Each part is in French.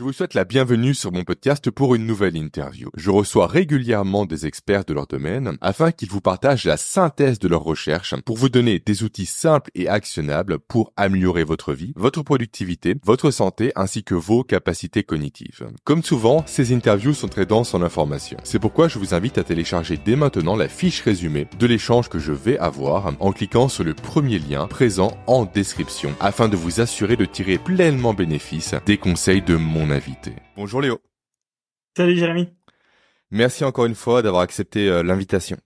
Je vous souhaite la bienvenue sur mon podcast pour une nouvelle interview. Je reçois régulièrement des experts de leur domaine afin qu'ils vous partagent la synthèse de leurs recherches pour vous donner des outils simples et actionnables pour améliorer votre vie, votre productivité, votre santé ainsi que vos capacités cognitives. Comme souvent, ces interviews sont très denses en informations. C'est pourquoi je vous invite à télécharger dès maintenant la fiche résumée de l'échange que je vais avoir en cliquant sur le premier lien présent en description afin de vous assurer de tirer pleinement bénéfice des conseils de mon invité. Bonjour Léo. Salut Jérémy. Merci encore une fois d'avoir accepté euh, l'invitation.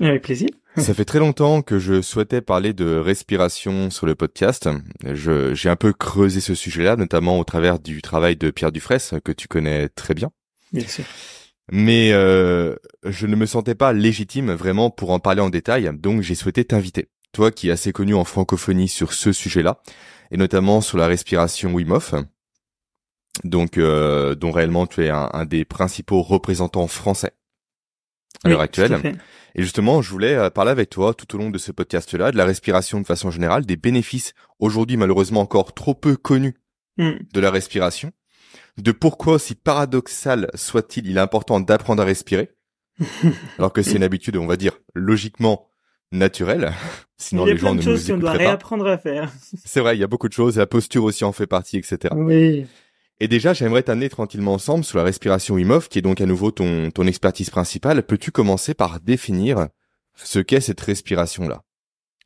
Avec plaisir. Ça fait très longtemps que je souhaitais parler de respiration sur le podcast. j'ai un peu creusé ce sujet-là, notamment au travers du travail de Pierre Dufresne, que tu connais très bien. Bien sûr. Mais euh, je ne me sentais pas légitime vraiment pour en parler en détail, donc j'ai souhaité t'inviter. Toi qui es assez connu en francophonie sur ce sujet-là, et notamment sur la respiration Wim Hof, donc euh, dont réellement tu es un, des principaux représentants français à l'heure actuelle. Et justement, je voulais euh, parler avec toi tout au long de ce podcast-là de la respiration de façon générale, des bénéfices aujourd'hui malheureusement encore trop peu connus hmm. de la respiration, de pourquoi aussi paradoxal soit-il, il est important d'apprendre à respirer, alors que c'est une habitude, on va dire logiquement naturelle. Sinon, les gens ne nous écouteraient pas. doit réapprendre à faire. C'est vrai, il y a beaucoup de choses, la posture aussi en fait partie, etc. Oui. Et déjà, j'aimerais t'amener tranquillement ensemble sur la respiration Wim Hof, qui est donc à nouveau ton, ton expertise principale. Peux-tu commencer par définir ce qu'est cette respiration-là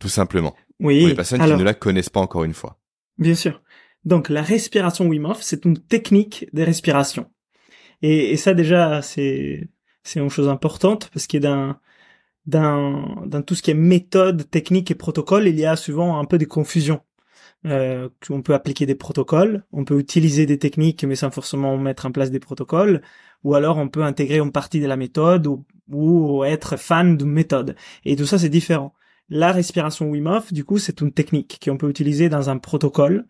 Tout simplement? Oui. Pour les personnes qui ne la connaissent pas encore une fois. Bien sûr. Donc, la respiration Wim Hof, c'est une technique de respiration. Et, et ça, déjà, c'est, c'est une chose importante parce qu'il y a dans, dans tout ce qui est méthode, technique et protocole, il y a souvent un peu de confusion. Euh, on peut appliquer des protocoles, on peut utiliser des techniques mais sans forcément mettre en place des protocoles, ou alors on peut intégrer une partie de la méthode ou, ou être fan d'une méthode. Et tout ça c'est différent. La respiration Wim du coup, c'est une technique qu'on peut utiliser dans un protocole.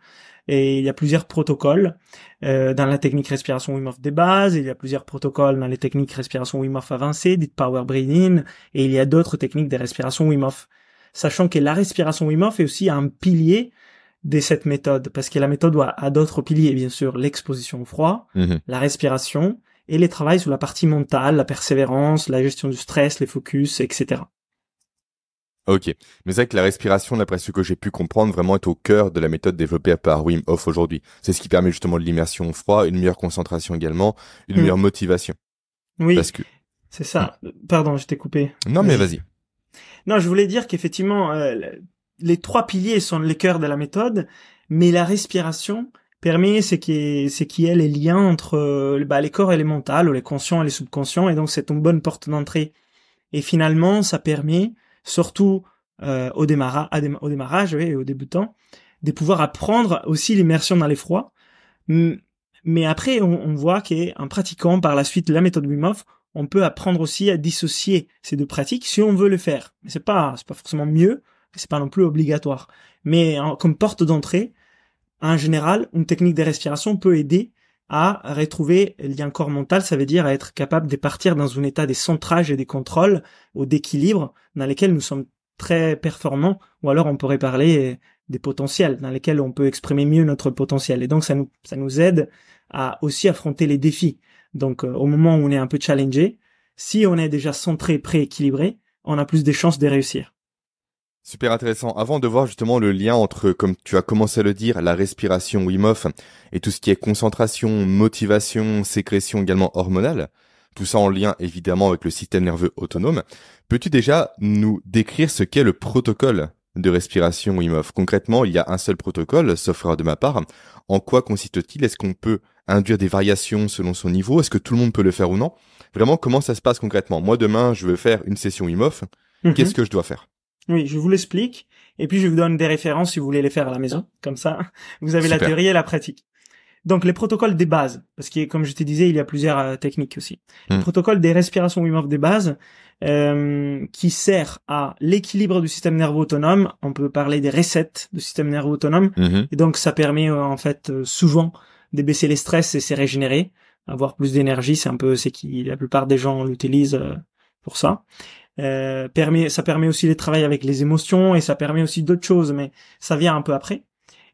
Et il y a plusieurs protocoles euh, dans la technique respiration Wim Hof des bases. Il y a plusieurs protocoles dans les techniques respiration Wim avancées, dites power breathing. Et il y a d'autres techniques de respiration Wim. Sachant que la respiration Wim Hof est aussi un pilier de cette méthode, parce que la méthode a, d'autres piliers, bien sûr, l'exposition au froid, mhm. la respiration, et les travails sur la partie mentale, la persévérance, la gestion du stress, les focus, etc. Ok, mais c'est vrai que la respiration, d'après ce que j'ai pu comprendre, vraiment est au cœur de la méthode développée par Wim Hof aujourd'hui. C'est ce qui permet justement de l'immersion au froid, une meilleure concentration également, une mm. meilleure motivation. Oui, parce que c'est ça. Pardon, je t'ai coupé. Non, mais vas-y. Non, je voulais dire qu'effectivement, euh, les trois piliers sont les cœurs de la méthode, mais la respiration permet ce qui est, ce qui est les liens entre euh, bah, les corps et les mentales, ou les conscients et les subconscients, et donc c'est une bonne porte d'entrée. Et finalement, ça permet, surtout euh, au, démarrage, au démarrage, oui, aux débutants, de pouvoir apprendre aussi l'immersion dans les froids. Mais après, on, on voit qu'en pratiquant par la suite la méthode Wim Hof, on peut apprendre aussi à dissocier ces deux pratiques si on veut le faire. Mais c'est pas, c'est pas forcément mieux, c'est pas non plus obligatoire. Mais comme porte d'entrée, en général, une technique de respiration peut aider à retrouver le lien corps mental, ça veut dire à être capable de partir dans un état de centrage et de contrôle ou d'équilibre dans lesquels nous sommes très performants, ou alors on pourrait parler des potentiels, dans lesquels on peut exprimer mieux notre potentiel. Et donc ça nous, ça nous aide à aussi affronter les défis. Donc euh, au moment où on est un peu challengé, si on est déjà centré, pré-équilibré, on a plus de chances de réussir. Super intéressant. Avant de voir justement le lien entre, comme tu as commencé à le dire, la respiration Wim Hof et tout ce qui est concentration, motivation, sécrétion également hormonale, tout ça en lien évidemment avec le système nerveux autonome, peux-tu déjà nous décrire ce qu'est le protocole de respiration Wim Hof? Concrètement, il y a un seul protocole, sauf de ma part. En quoi consiste-t-il? Est-ce qu'on peut induire des variations selon son niveau? Est-ce que tout le monde peut le faire ou non? Vraiment, comment ça se passe concrètement? Moi, demain, je veux faire une session Wim Hof. Mhm. Qu'est-ce que je dois faire? Oui, je vous l'explique. Et puis, je vous donne des références si vous voulez les faire à la maison. Comme ça, vous avez la théorie et la pratique. Donc, les protocoles des bases. Parce que, comme je te disais, il y a plusieurs euh, techniques aussi. Le hmm. protocole des respirations Wim Hof des bases, euh, qui sert à l'équilibre du système nerveux autonome. On peut parler des recettes du système nerveux autonome. Mhm. Et donc, ça permet, euh, en fait, euh, souvent de baisser les stress et se régénérer. Avoir plus d'énergie, c'est un peu, c'est qui, la plupart des gens l'utilisent pour ça. Euh, permet, ça permet aussi de travailler avec les émotions et ça permet aussi d'autres choses, mais ça vient un peu après.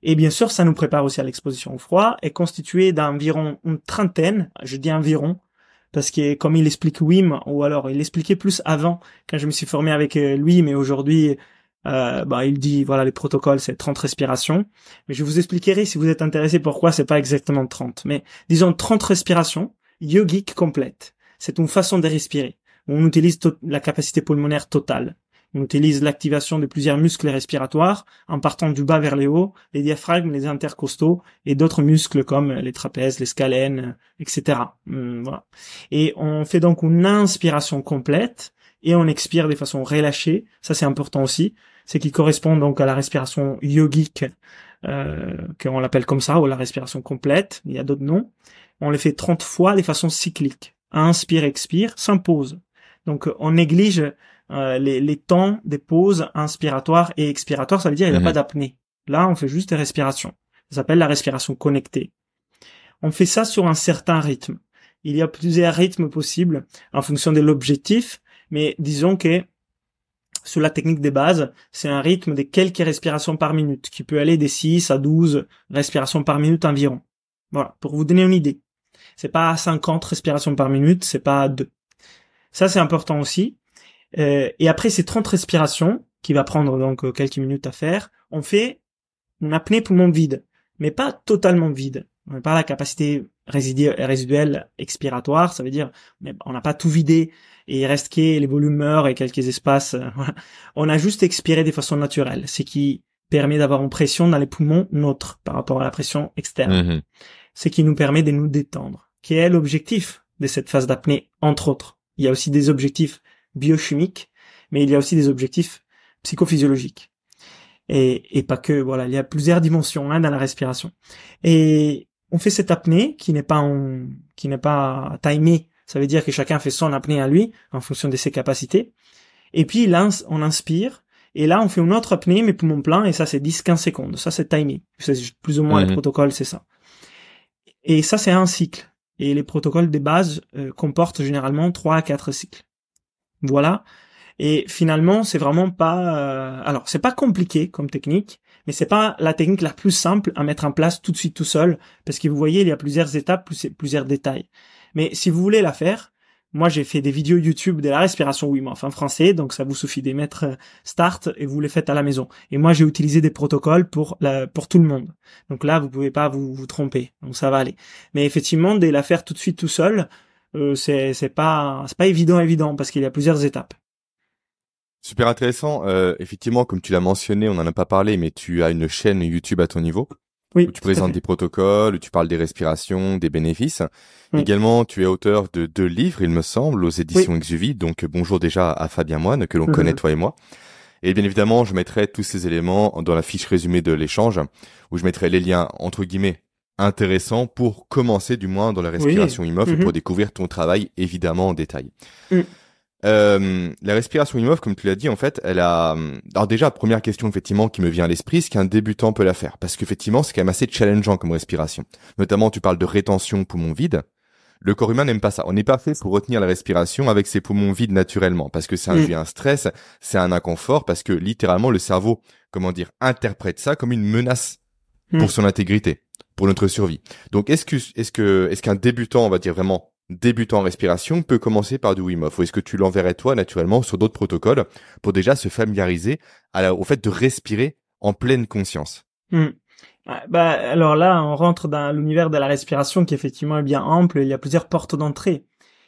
Et bien sûr, ça nous prépare aussi à l'exposition au froid, est constitué d'environ une trentaine, je dis environ, parce que comme il explique Wim, ou alors il expliquait plus avant, quand je me suis formé avec euh, lui, mais aujourd'hui, euh, bah, il dit, voilà, les protocoles, c'est 30 respirations. Mais je vous expliquerai, si vous êtes intéressé, pourquoi c'est pas exactement 30. Mais disons 30 respirations yogiques complètes. C'est une façon de respirer. On utilise la capacité pulmonaire totale. On utilise l'activation de plusieurs muscles respiratoires en partant du bas vers le haut, les diaphragmes, les intercostaux et d'autres muscles comme les trapèzes, les scalènes, etc. Voilà. Et on fait donc une inspiration complète et on expire de façon relâchée. Ça c'est important aussi. C'est qui correspond donc à la respiration yogique, euh, qu'on l'appelle comme ça, ou la respiration complète. Il y a d'autres noms. On les fait 30 fois de façon cyclique. Inspire, expire, s'impose. Donc on néglige euh, les, les, temps des pauses inspiratoires et expiratoires, ça veut dire il n'y a pas mhm. d'apnée. Là, on fait juste des respirations. Ça s'appelle la respiration connectée. On fait ça sur un certain rythme. Il y a plusieurs rythmes possibles en fonction de l'objectif, mais disons que sur la technique des bases, c'est un rythme de quelques respirations par minute, qui peut aller des 6 à 12 respirations par minute environ. Voilà, pour vous donner une idée. C'est pas 50 respirations par minute, c'est pas 2. Ça, c'est important aussi. Euh, et après ces 30 respirations, qui va prendre donc euh, quelques minutes à faire, on fait une apnée poumon vide, mais pas totalement vide. On n'a pas la capacité résiduelle expiratoire, ça veut dire on n'a pas tout vidé et il reste que les volumeurs et quelques espaces. Euh, on a juste expiré de façon naturelle, ce qui permet d'avoir une pression dans les poumons neutre par rapport à la pression externe. Mhm. Ce qui nous permet de nous détendre. Quel est l'objectif de cette phase d'apnée, entre autres Il y a aussi des objectifs biochimiques, mais il y a aussi des objectifs psychophysiologiques. Et, et pas que, voilà, il y a plusieurs dimensions hein, dans la respiration. Et on fait cette apnée qui n'est pas en, qui n'est pas timée. Ça veut dire que chacun fait son apnée à lui en fonction de ses capacités. Et puis là, on inspire. Et là, on fait une autre apnée, mais poumons plein, et ça, c'est 10-15 secondes. Ça, c'est timé. C'est plus ou moins le protocole, c'est ça. Et ça, c'est un cycle. Et les protocoles des bases euh, comportent généralement 3 à 4 cycles. Voilà. Et finalement, c'est vraiment pas. Euh, alors, c'est pas compliqué comme technique, mais c'est pas la technique la plus simple à mettre en place tout de suite tout seul, parce que vous voyez, il y a plusieurs étapes, plusieurs détails. Mais si vous voulez la faire, moi j'ai fait des vidéos YouTube de la respiration Wim Hof en français, donc ça vous suffit de mettre euh, start et vous les faites à la maison. Et moi j'ai utilisé des protocoles pour pour tout le monde. Donc là vous pouvez pas vous, vous tromper, donc ça va aller. Mais effectivement, de la faire tout de suite tout seul, euh, c'est c'est pas c'est pas évident évident parce qu'il y a plusieurs étapes. Super intéressant. Euh, effectivement, comme tu l'as mentionné, on n'en a pas parlé, mais tu as une chaîne YouTube à ton niveau. Oui. Où tu présentes des protocoles, où tu parles des respirations, des bénéfices. Également, tu es auteur de deux livres, il me semble, aux éditions Exuvie. Donc, bonjour déjà à Fabien Moine, que l'on mhm. connaît toi et moi. Et bien évidemment, je mettrai tous ces éléments dans la fiche résumée de l'échange, où je mettrai les liens entre guillemets intéressant pour commencer du moins dans la respiration oui. et pour mhm. découvrir ton travail évidemment en détail. Mm. Euh, la respiration IMOF, comme tu l'as dit, en fait, elle a. Alors déjà, première question effectivement qui me vient à l'esprit, ce qu'un débutant peut la faire, parce qu'effectivement, c'est quand même assez challengeant comme respiration. Notamment, tu parles de rétention poumon vide. Le corps humain n'aime pas ça. On n'est pas fait pour retenir la respiration avec ses poumons vides naturellement, parce que ça induit mm. un stress, c'est un inconfort, parce que littéralement le cerveau, comment dire, interprète ça comme une menace mm. pour son intégrité pour notre survie. Donc est-ce que est-ce que est-ce qu'un débutant, on va dire vraiment débutant en respiration, peut commencer par du Wim Hof ou est-ce que tu l'enverrais toi naturellement sur d'autres protocoles pour déjà se familiariser à au fait de respirer en pleine conscience? Hmm. Bah alors là, on rentre dans l'univers de la respiration qui effectivement est bien ample. Il y a plusieurs portes d'entrée.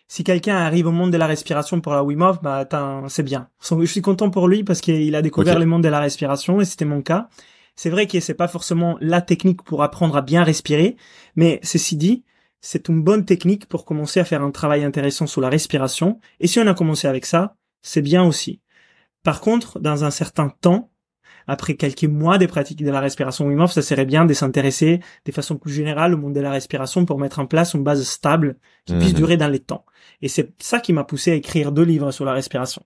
Si quelqu'un arrive au monde de la respiration pour la Wim Hof, bah c'est bien. Je suis content pour lui parce qu'il a découvert le monde de la respiration et c'était mon cas. C'est vrai que c'est pas forcément la technique pour apprendre à bien respirer, mais ceci dit, c'est une bonne technique pour commencer à faire un travail intéressant sur la respiration. Et si on a commencé avec ça, c'est bien aussi. Par contre, dans un certain temps, après quelques mois des pratiques de la respiration Wim Hof, ça serait bien de s'intéresser de façon plus générale au monde de la respiration pour mettre en place une base stable qui puisse mhm. durer dans les temps. Et c'est ça qui m'a poussé à écrire deux livres sur la respiration.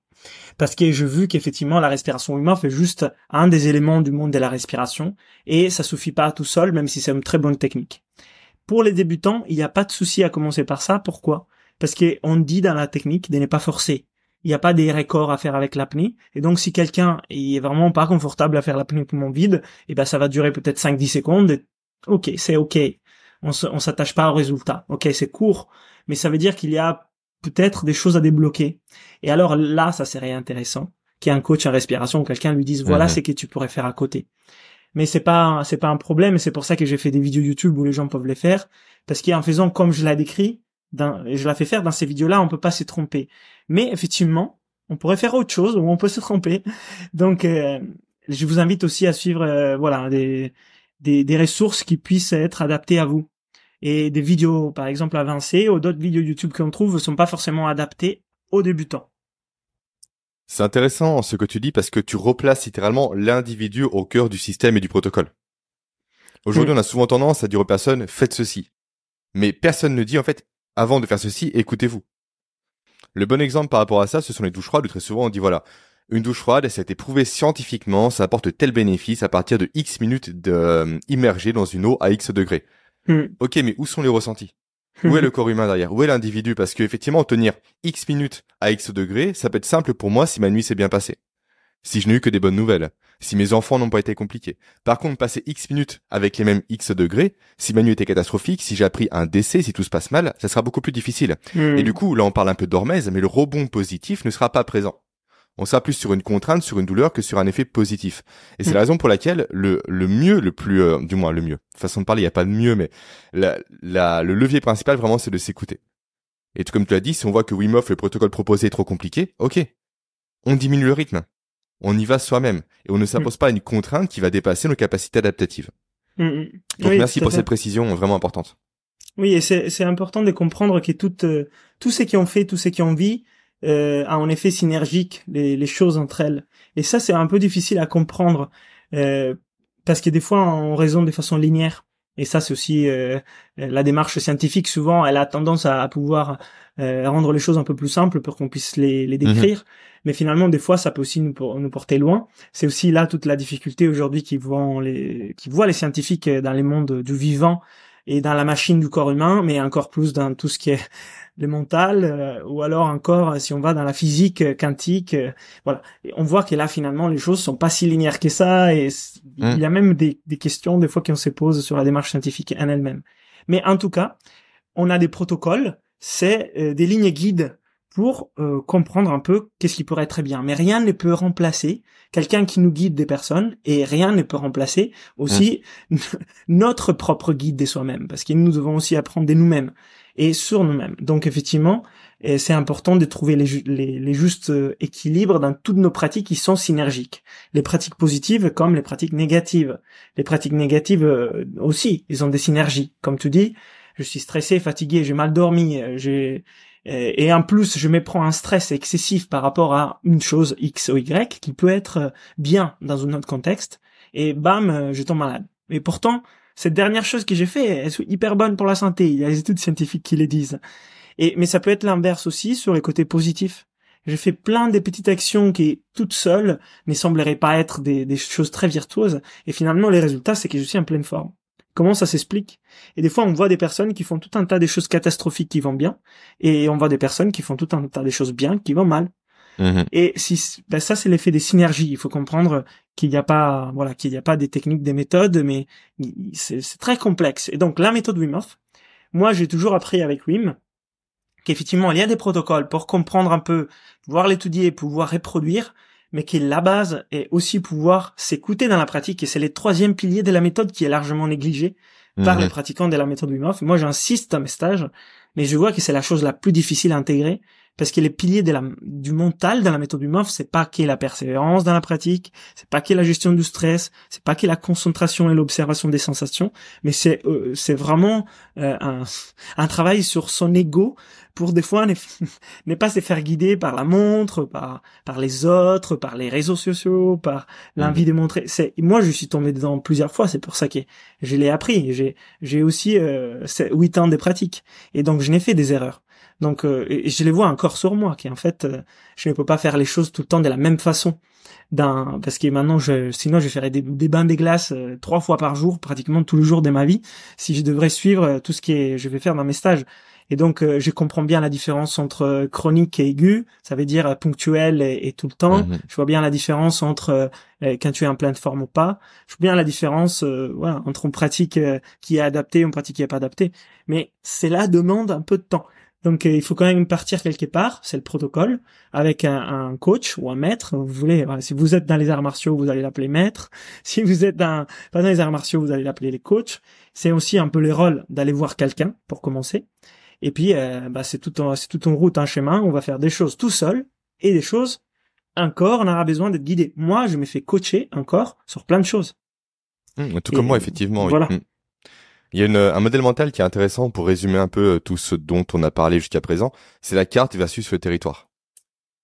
Parce que j'ai vu qu'effectivement la respiration Wim Hof est juste un des éléments du monde de la respiration et ça suffit pas tout seul même si c'est une très bonne technique. Pour les débutants, il n'y a pas de souci à commencer par ça. Pourquoi? Parce qu'on dit dans la technique de ne pas forcer. il n'y a pas des records à faire avec l'apnée. Et donc, si quelqu'un est vraiment pas confortable à faire l'apnée poumon vide, et eh ben, ça va durer peut-être 5-10 secondes. ok, c'est ok. On s'attache pas au résultat. Ok, c'est court. Mais ça veut dire qu'il y a peut-être des choses à débloquer. Et alors là, ça serait intéressant qu'il y ait un coach en respiration, quelqu'un lui dise, voilà, c'est que tu pourrais faire à côté. Mais c'est pas, c'est pas un problème. Et c'est pour ça que j'ai fait des vidéos YouTube où les gens peuvent les faire. Parce qu'en faisant comme je l'ai décrit, je la fais faire dans ces vidéos-là, on peut pas se tromper. Mais effectivement, on pourrait faire autre chose où on peut se tromper. Donc, euh, je vous invite aussi à suivre, euh, voilà, des, des, des ressources qui puissent être adaptées à vous. Et des vidéos, par exemple, avancées ou d'autres vidéos YouTube qu'on trouve ne sont pas forcément adaptées aux débutants. C'est intéressant ce que tu dis parce que tu replaces littéralement l'individu au cœur du système et du protocole. Aujourd'hui, on a souvent tendance à dire aux personnes, faites ceci. Mais personne ne dit, en fait, avant de faire ceci, écoutez-vous. Le bon exemple par rapport à ça, ce sont les douches froides, où très souvent on dit voilà, une douche froide, ça a été prouvé scientifiquement, ça apporte tel bénéfice à partir de X minutes d'immerger dans une eau à X degrés. Hmm. Ok, mais où sont les ressentis? Où est le corps humain derrière? Où est l'individu? Parce qu'effectivement, tenir X minutes à X degrés, ça peut être simple pour moi si ma nuit s'est bien passée. Si je n'ai eu que des bonnes nouvelles. Si mes enfants n'ont pas été compliqués. Par contre, passer X minutes avec les mêmes X degrés, si ma nuit était catastrophique, si j'ai appris un décès, si tout se passe mal, ça sera beaucoup plus difficile. Hmm. Et du coup, là, on parle un peu d'hormèse, mais le rebond positif ne sera pas présent. On sera plus sur une contrainte, sur une douleur que sur un effet positif. Et c'est la raison pour laquelle le, le mieux, le plus, euh, du moins le mieux, façon de parler, il n'y a pas de mieux, mais la, la, le levier principal vraiment, c'est de s'écouter. Et comme tu l'as dit, si on voit que Wim Hof, le protocole proposé est trop compliqué, ok, on diminue le rythme on y va soi-même et on ne s'impose mm. pas une contrainte qui va dépasser nos capacités adaptatives. Mm, mm. Donc merci pour cette précision vraiment importante. Oui, et c'est important de comprendre que tout, euh, tous ceux qui ont fait, tous ceux qui ont vu, euh, a en effet synergique les, les, choses entre elles. Et ça, c'est un peu difficile à comprendre euh, parce que des fois, on raisonne de façon linéaire. Et ça, c'est aussi euh, la démarche scientifique. Souvent, elle a tendance à, pouvoir euh, rendre les choses un peu plus simples pour qu'on puisse les, les décrire. Mhm. Mais finalement, des fois, ça peut aussi nous, nous porter loin. C'est aussi là toute la difficulté aujourd'hui qui voit les, qui voit les scientifiques dans les mondes du vivant et dans la machine du corps humain, mais encore plus dans tout ce qui est le mental, euh, ou alors encore si on va dans la physique euh, quantique, euh, voilà. Et on voit que là finalement les choses sont pas si linéaires que ça, et il y a même des, des questions des fois qu'on se pose sur la démarche scientifique en elle-même. Mais en tout cas, on a des protocoles, c'est des lignes guides pour comprendre un peu qu'est-ce qui pourrait être très bien. Mais rien ne peut remplacer quelqu'un qui nous guide des personnes et rien ne peut remplacer aussi notre propre guide de soi-même parce que nous devons aussi apprendre de nous-mêmes et sur nous-mêmes. Donc effectivement, c'est important de trouver les, les, justes euh, équilibres dans toutes nos pratiques qui sont synergiques. Les pratiques positives comme les pratiques négatives. Les pratiques négatives euh, aussi, ils ont des synergies. Comme tu dis, je suis stressé, fatigué, j'ai mal dormi, euh, j'ai et en plus je me prends un stress excessif par rapport à une chose X ou Y qui peut être bien dans un autre contexte et bam je tombe malade. Et pourtant cette dernière chose que j'ai fait, elle est hyper bonne pour la santé. Il y a des études scientifiques qui les disent. Et, mais ça peut être l'inverse aussi sur les côtés positifs. J'ai fait plein de petites actions qui, toutes seules, ne sembleraient pas être des, des choses très virtuoses. Et finalement, les résultats, c'est que je suis en pleine forme. Comment ça s'explique Et des fois, on voit des personnes qui font tout un tas de choses catastrophiques qui vont bien, et on voit des personnes qui font tout un tas de choses bien qui vont mal. Mhm. Et si, ben ça, c'est l'effet des synergies. Il faut comprendre qu'il n'y a pas, voilà, qu'il n'y a pas des techniques, des méthodes, mais c'est très complexe. Et donc, la méthode Wim Hof, moi, j'ai toujours appris avec Wim qu'effectivement, il y a des protocoles pour comprendre un peu, pouvoir l'étudier, pouvoir reproduire, mais que la base est aussi pouvoir s'écouter dans la pratique. Et c'est le troisième pilier de la méthode qui est largement négligé par mhm. les pratiquants de la méthode Wim Hof. Moi, j'insiste dans mes stages, mais je vois que c'est la chose la plus difficile à intégrer parce que les piliers de la, du mental dans la méthode MOF, c'est pas qu'est la persévérance dans la pratique, c'est pas qu'est la gestion du stress, c'est pas qu'est la concentration et l'observation des sensations, mais c'est euh, c'est vraiment euh, un, un travail sur son ego pour des fois ne, pas se faire guider par la montre, par par les autres, par les réseaux sociaux, par l'envie mmh. de montrer. C'est moi je suis tombé dedans plusieurs fois, c'est pour ça que je l'ai appris. J'ai j'ai aussi euh, 8 ans de pratique et donc je n'ai fait des erreurs. Donc, euh, et je les vois encore sur moi, qui en fait, euh, je ne peux pas faire les choses tout le temps de la même façon. D'un, parce que maintenant, je, sinon, je ferais des, des bains des glaces euh, trois fois par jour, pratiquement tous les jours de ma vie, si je devrais suivre tout ce qui est, je vais faire dans mes stages. Et donc, euh, je comprends bien la différence entre euh, chronique et aigu. Ça veut dire ponctuel et, tout le temps. Mhm. Je vois bien la différence entre quand tu es en pleine forme ou pas. Je vois bien la différence voilà, entre une pratique qui est adaptée et une pratique qui est pas adaptée. Mais cela demande un peu de temps. Donc il faut quand même partir quelque part, c'est le protocole, avec un, un, coach ou un maître. Vous voulez, si vous êtes dans les arts martiaux, vous allez l'appeler maître. Si vous êtes dans, pas dans les arts martiaux, vous allez l'appeler les coachs. C'est aussi un peu les rôles d'aller voir quelqu'un pour commencer. Et puis euh, bah, c'est tout c'est toute une route, un chemin. On va faire des choses tout seul et des choses encore on aura besoin d'être guidé. Moi, je me fais coacher encore sur plein de choses. Mmh, tout comme moi, effectivement. Voilà. Mmh. Il y a une, un modèle mental qui est intéressant pour résumer un peu euh, tout ce dont on a parlé jusqu'à présent. C'est la carte versus le territoire.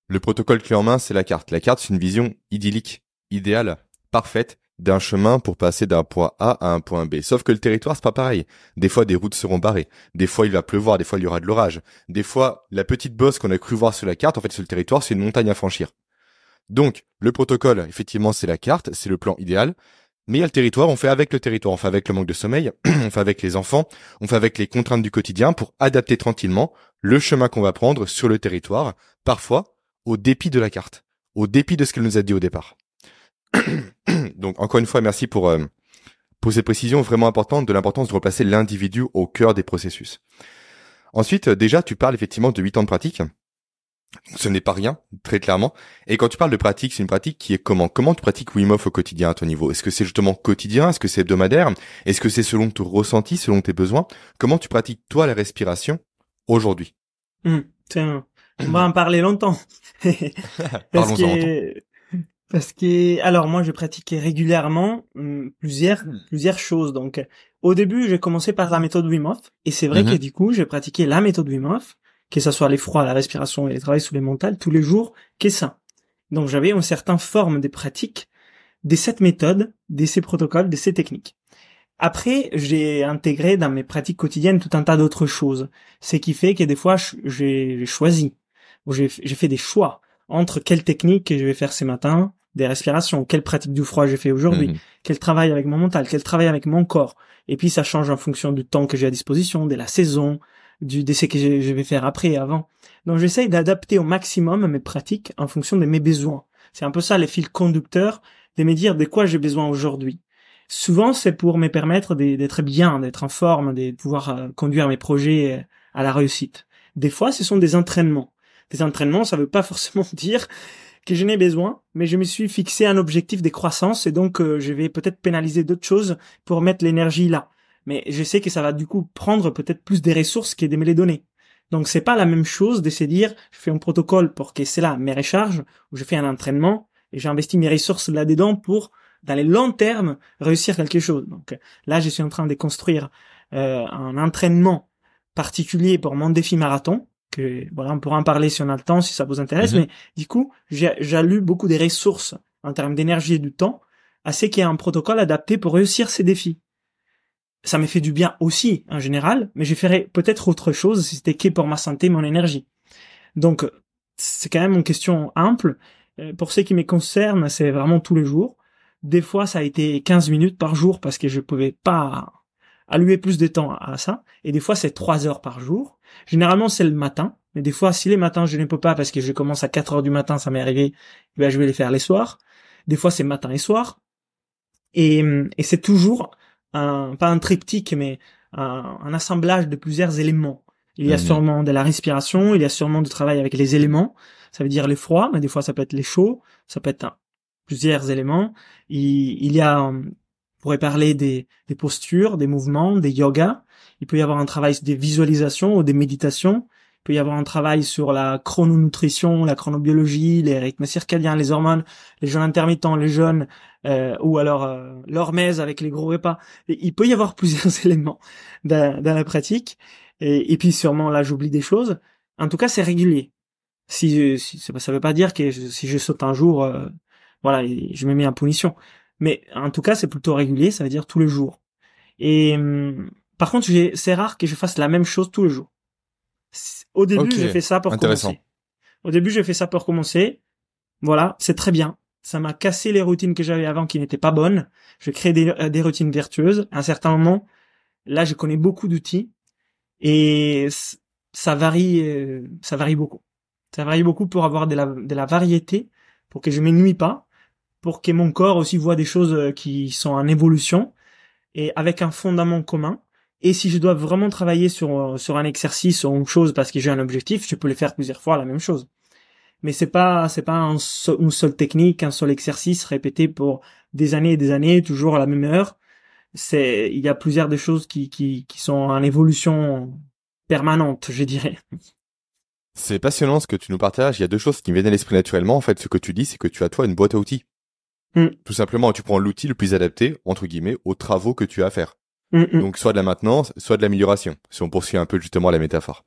Le protocole clé en main, c'est la carte. La carte, c'est une vision idyllique, idéale, parfaite d'un chemin pour passer d'un point A à un point B. Sauf que le territoire, c'est pas pareil. Des fois, des routes seront barrées. Des fois, il va pleuvoir. Des fois, il y aura de l'orage. Des fois, la petite bosse qu'on a cru voir sur la carte, en fait, sur le territoire, c'est une montagne à franchir. Donc, le protocole, effectivement, c'est la carte, c'est le plan idéal. Mais il y a le territoire, on fait avec le territoire, on fait avec le manque de sommeil, on fait avec les enfants, on fait avec les contraintes du quotidien pour adapter tranquillement le chemin qu'on va prendre sur le territoire, parfois au dépit de la carte, au dépit de ce qu'elle nous a dit au départ. Donc encore une fois, merci pour, euh, pour ces précisions vraiment importantes de l'importance de replacer l'individu au cœur des processus. Ensuite, déjà, tu parles effectivement de 8 ans de pratique. Ce n'est pas rien, très clairement. Et quand tu parles de pratique, c'est une pratique qui est comment? Comment tu pratiques Wim Hof au quotidien à ton niveau? Est-ce que c'est justement quotidien? Est-ce que c'est hebdomadaire? Est-ce que c'est selon ton ressenti, selon tes besoins? Comment tu pratiques toi la respiration aujourd'hui? Mmh, Tiens, on va en parler longtemps. Parce que parce que alors moi je pratiquais régulièrement hum, plusieurs plusieurs choses. Donc au début j'ai commencé par la méthode Wim Hof et c'est vrai que mhm. du coup j'ai pratiqué la méthode Wim Hof, que ce soit les froids, la respiration et les travail sous les mentales tous les jours, qu'est ça. Donc j'avais une certaine forme des pratiques de cette méthode, de ces protocoles, de ces techniques. Après, j'ai intégré dans mes pratiques quotidiennes tout un tas d'autres choses. Ce qui fait que des fois, j'ai choisi, ou j'ai fait des choix entre quelle technique je vais faire ce matin, des respirations, quelle pratique du froid j'ai fait aujourd'hui, mhm. quel travail avec mon mental, quel travail avec mon corps? Et puis ça change en fonction du temps que j'ai à disposition, de la saison, du décès que je vais faire après et avant. Donc j'essaye d'adapter au maximum mes pratiques en fonction de mes besoins. C'est un peu ça les fils conducteurs, de me dire de quoi j'ai besoin aujourd'hui. Souvent c'est pour me permettre d'être bien, d'être en forme, de pouvoir euh, conduire mes projets euh, à la réussite. Des fois ce sont des entraînements. Des entraînements, ça veut pas forcément dire que je n'ai besoin, mais je me suis fixé un objectif de croissance et donc euh, je vais peut-être pénaliser d'autres choses pour mettre l'énergie là. Mais je sais que ça va du coup prendre peut-être plus des ressources que de me les donner. Donc c'est pas la même chose de dire je fais un protocole pour que c'est là mes recharges ou je fais un entraînement et j'investis mes ressources là-dedans pour dans les longs termes réussir quelque chose. Donc là je suis en train de construire euh, un entraînement particulier pour mon défi marathon voilà, on pourra en parler si on a le temps, si ça vous intéresse, mhm. mais du coup, lu beaucoup des ressources en termes d'énergie et du temps, assez qu'il y ait un protocole adapté pour réussir ces défis. Ça m'a fait du bien aussi, en général, mais je ferais peut-être autre chose si c'était que pour ma santé, mon énergie. Donc, c'est quand même une question ample. Euh, pour ce qui me concerne, c'est vraiment tous les jours. Des fois, ça a été 15 minutes par jour parce que je pouvais pas allouer plus de temps à ça. Et des fois, c'est 3 heures par jour. Généralement, c'est le matin. Mais des fois, si les matins, je ne peux pas parce que je commence à 4 heures du matin, ça m'est arrivé, eh ben, je vais les faire les soirs. Des fois, c'est matin et soir. Et, et c'est toujours un, pas un triptyque, mais un, un, assemblage de plusieurs éléments. Il y a mmh. sûrement de la respiration, il y a sûrement du travail avec les éléments. Ça veut dire les froids, mais des fois, ça peut être les chauds, ça peut être plusieurs éléments. Il, il y a, on pourrait parler des, des postures, des mouvements, des yogas il peut y avoir un travail des visualisations ou des méditations, il peut y avoir un travail sur la chrononutrition, la chronobiologie, les rythmes circadiens, les hormones, les jeûnes intermittents, les jeûnes, euh, ou alors euh, l'hormèse avec les gros repas. il peut y avoir plusieurs éléments dans, la pratique. Et, puis sûrement là j'oublie des choses. En tout cas c'est régulier. Si, si ça veut pas dire que si je saute un jour, euh, voilà, je me mets en punition. Mais en tout cas c'est plutôt régulier, ça veut dire tous les jours. Et hum, par contre, c'est rare que je fasse la même chose tous les jours. Au début, j'ai fait ça pour commencer. Au début, j'ai fait ça pour commencer. Voilà, c'est très bien. Ça m'a cassé les routines que j'avais avant qui n'étaient pas bonnes. Je crée des, euh, des routines vertueuses. À un certain moment, là, je connais beaucoup d'outils. Et ça varie, euh, ça varie beaucoup. Ça varie beaucoup pour avoir de la, de la variété, pour que je m'ennuie pas, pour que mon corps aussi voit des choses euh, qui sont en évolution et avec un fondament commun. Et si je dois vraiment travailler sur sur un exercice ou une chose parce que j'ai un objectif, je peux le faire plusieurs fois la même chose. Mais c'est pas c'est pas une seule technique, un seul exercice répété pour des années et des années, toujours à la même heure. C'est il y a plusieurs des choses qui qui qui sont en évolution permanente, je dirais. C'est passionnant ce que tu nous partages. Il y a deux choses qui me viennent à l'esprit naturellement. En fait, ce que tu dis, c'est que tu as toi une boîte à outils. Mm. Tout simplement, tu prends l'outil le plus adapté, entre guillemets, aux travaux que tu as à faire. Mm, mm. Donc, soit de la maintenance, soit de l'amélioration, si on poursuit un peu justement la métaphore.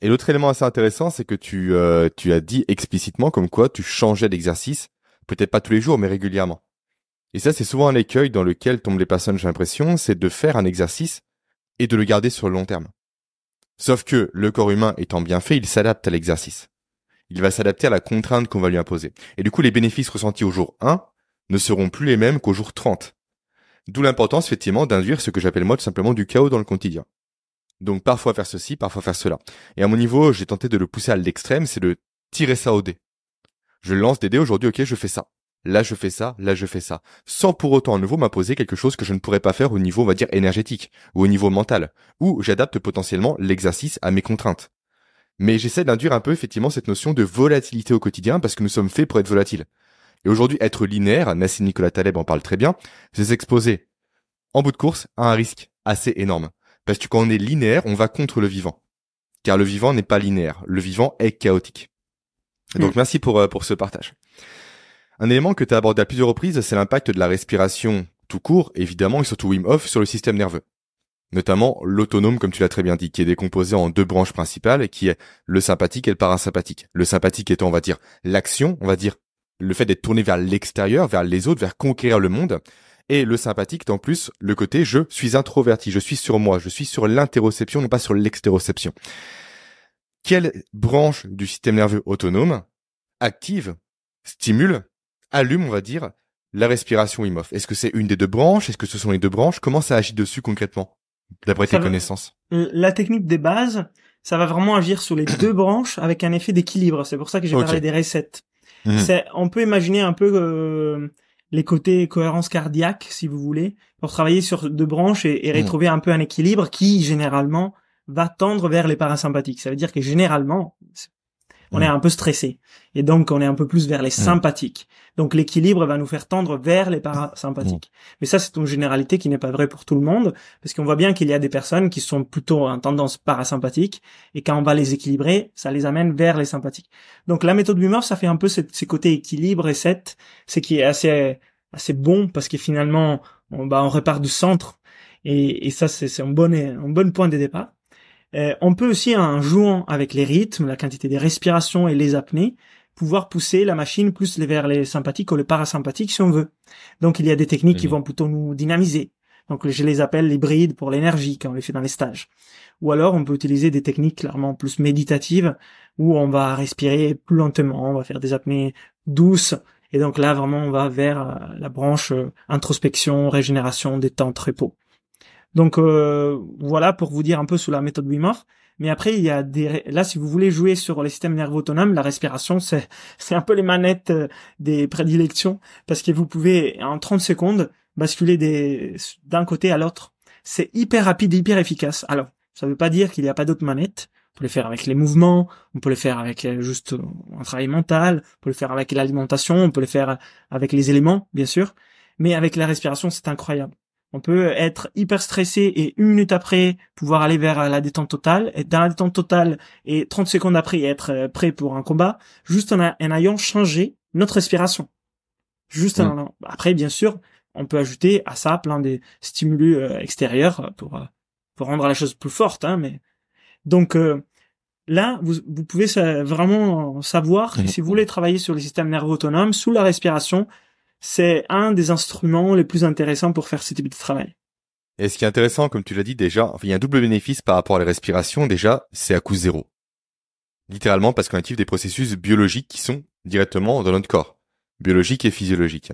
Et l'autre élément assez intéressant, c'est que tu, euh, tu as dit explicitement comme quoi tu changeais d'exercice, peut-être pas tous les jours, mais régulièrement. Et ça, c'est souvent un écueil dans lequel tombent les personnes, j'ai l'impression, c'est de faire un exercice et de le garder sur le long terme. Sauf que le corps humain étant bien fait, il s'adapte à l'exercice. Il va s'adapter à la contrainte qu'on va lui imposer. Et du coup, les bénéfices ressentis au jour 1 ne seront plus les mêmes qu'au jour 30. D'où l'importance, effectivement, d'induire ce que j'appelle moi tout simplement du chaos dans le quotidien. Donc parfois faire ceci, parfois faire cela. Et à mon niveau, j'ai tenté de le pousser à l'extrême, c'est de tirer ça au dé. Je lance des dés aujourd'hui, ok, je fais ça là je fais ça, là je fais ça, sans pour autant à nouveau m'imposer quelque chose que je ne pourrais pas faire au niveau, on va dire, énergétique, ou au niveau mental, où j'adapte potentiellement l'exercice à mes contraintes. Mais j'essaie d'induire un peu effectivement cette notion de volatilité au quotidien, parce que nous sommes faits pour être volatiles. Et aujourd'hui, être linéaire, Nassim Nicolas Taleb en parle très bien, c'est s'exposer en bout de course à un risque assez énorme. Parce que quand on est linéaire, on va contre le vivant. Car le vivant n'est pas linéaire, le vivant est chaotique. Donc mm. merci pour, euh, pour ce partage. Un élément que tu as abordé à plusieurs reprises, c'est l'impact de la respiration tout court, évidemment, et surtout Wim Hof sur le système nerveux. Notamment l'autonome, comme tu l'as très bien dit, qui est décomposé en deux branches principales, qui est le sympathique et le parasympathique. Le sympathique étant, on va dire, l'action, on va dire, le fait d'être tourné vers l'extérieur, vers les autres, vers conquérir le monde. Et le sympathique, en plus, le côté je suis introverti, je suis sur moi, je suis sur l'interoception, non pas sur l'extéroception. Quelle branche du système nerveux autonome active, stimule allume, on va dire, la respiration Wim Est-ce que c'est une des deux branches? Est-ce que ce sont les deux branches? Comment ça agit dessus concrètement, d'après tes connaissances? La technique des bases, ça va vraiment agir sur les deux branches avec un effet d'équilibre. C'est pour ça que j'ai parlé des recettes. Mhm. C'est, on peut imaginer un peu euh, les côtés cohérence cardiaque, si vous voulez, pour travailler sur deux branches et, et mhm. retrouver un peu un équilibre qui, généralement, va tendre vers les parasympathiques. Ça veut dire que généralement, on est un peu stressé. Et donc, on est un peu plus vers les sympathiques. Donc, l'équilibre va nous faire tendre vers les parasympathiques. Mais ça, c'est une généralité qui n'est pas vraie pour tout le monde, parce qu'on voit bien qu'il y a des personnes qui sont plutôt en tendance parasympathique, et quand on va les équilibrer, ça les amène vers les sympathiques. Donc, la méthode Wim ça fait un peu ces, côtés équilibre et 7, c'est qui est assez, assez bon, parce que finalement, on, bah, on repart du centre, et, et ça, c'est un bon, un bon point de départ. Euh, on peut aussi, en jouant avec les rythmes, la quantité des respirations et les apnées, pouvoir pousser la machine plus vers les sympathiques ou les parasympathiques si on veut. Donc il y a des techniques qui vont plutôt nous dynamiser. Donc je les appelle les brides pour l'énergie quand on les fait dans les stages. Ou alors on peut utiliser des techniques clairement plus méditatives où on va respirer plus lentement, on va faire des apnées douces. Et donc là vraiment on va vers euh, la branche euh, introspection, régénération, détente, repos. Donc euh, voilà pour vous dire un peu sous la méthode Wim. Mais après, il y a des là si vous voulez jouer sur les systèmes nerveux autonomes, la respiration c'est c'est un peu les manettes euh, des prédilections parce que vous pouvez en 30 secondes basculer des d'un côté à l'autre. C'est hyper rapide, hyper efficace. Alors, ça veut pas dire qu'il n'y a pas d'autres manettes. On peut le faire avec les mouvements, on peut le faire avec euh, juste un travail mental, on peut le faire avec l'alimentation, on peut le faire avec les éléments, bien sûr. Mais avec la respiration, c'est incroyable. On peut être hyper stressé et une minute après pouvoir aller vers la détente totale, être dans la détente totale et 30 secondes après être euh, prêt pour un combat, juste en, ayant changé notre respiration. Juste en, mm. après, bien sûr, on peut ajouter à ça plein de stimulus euh, extérieurs pour euh, pour rendre la chose plus forte. Hein, mais donc là, vous, vous pouvez vraiment savoir mm. si vous voulez travailler sur le système nerveux autonome sous la respiration, c'est un des instruments les plus intéressants pour faire ce type de travail. Et ce qui est intéressant, comme tu l'as dit déjà, il y a un double bénéfice par rapport à la respiration. Déjà, c'est à coût zéro. Littéralement parce qu'on active des processus biologiques qui sont directement dans notre corps, biologiques et physiologiques.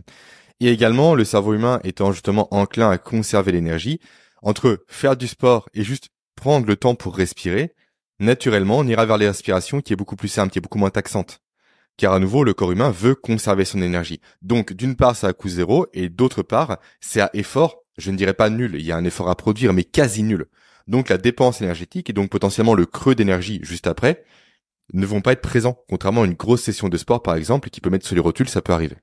Et également, le cerveau humain étant justement enclin à conserver l'énergie, entre faire du sport et juste prendre le temps pour respirer, naturellement, on ira vers les respirations qui est beaucoup plus simple, qui est beaucoup moins taxante. Car à nouveau, le corps humain veut conserver son énergie. Donc, d'une part, c'est à coût zéro, et d'autre part, c'est à effort, je ne dirais pas nul, il y a un effort à produire, mais quasi nul. Donc, la dépense énergétique, et donc potentiellement le creux d'énergie juste après, ne vont pas être présents, contrairement à une grosse session de sport, par exemple, qui peut mettre sur les rotules, ça peut arriver.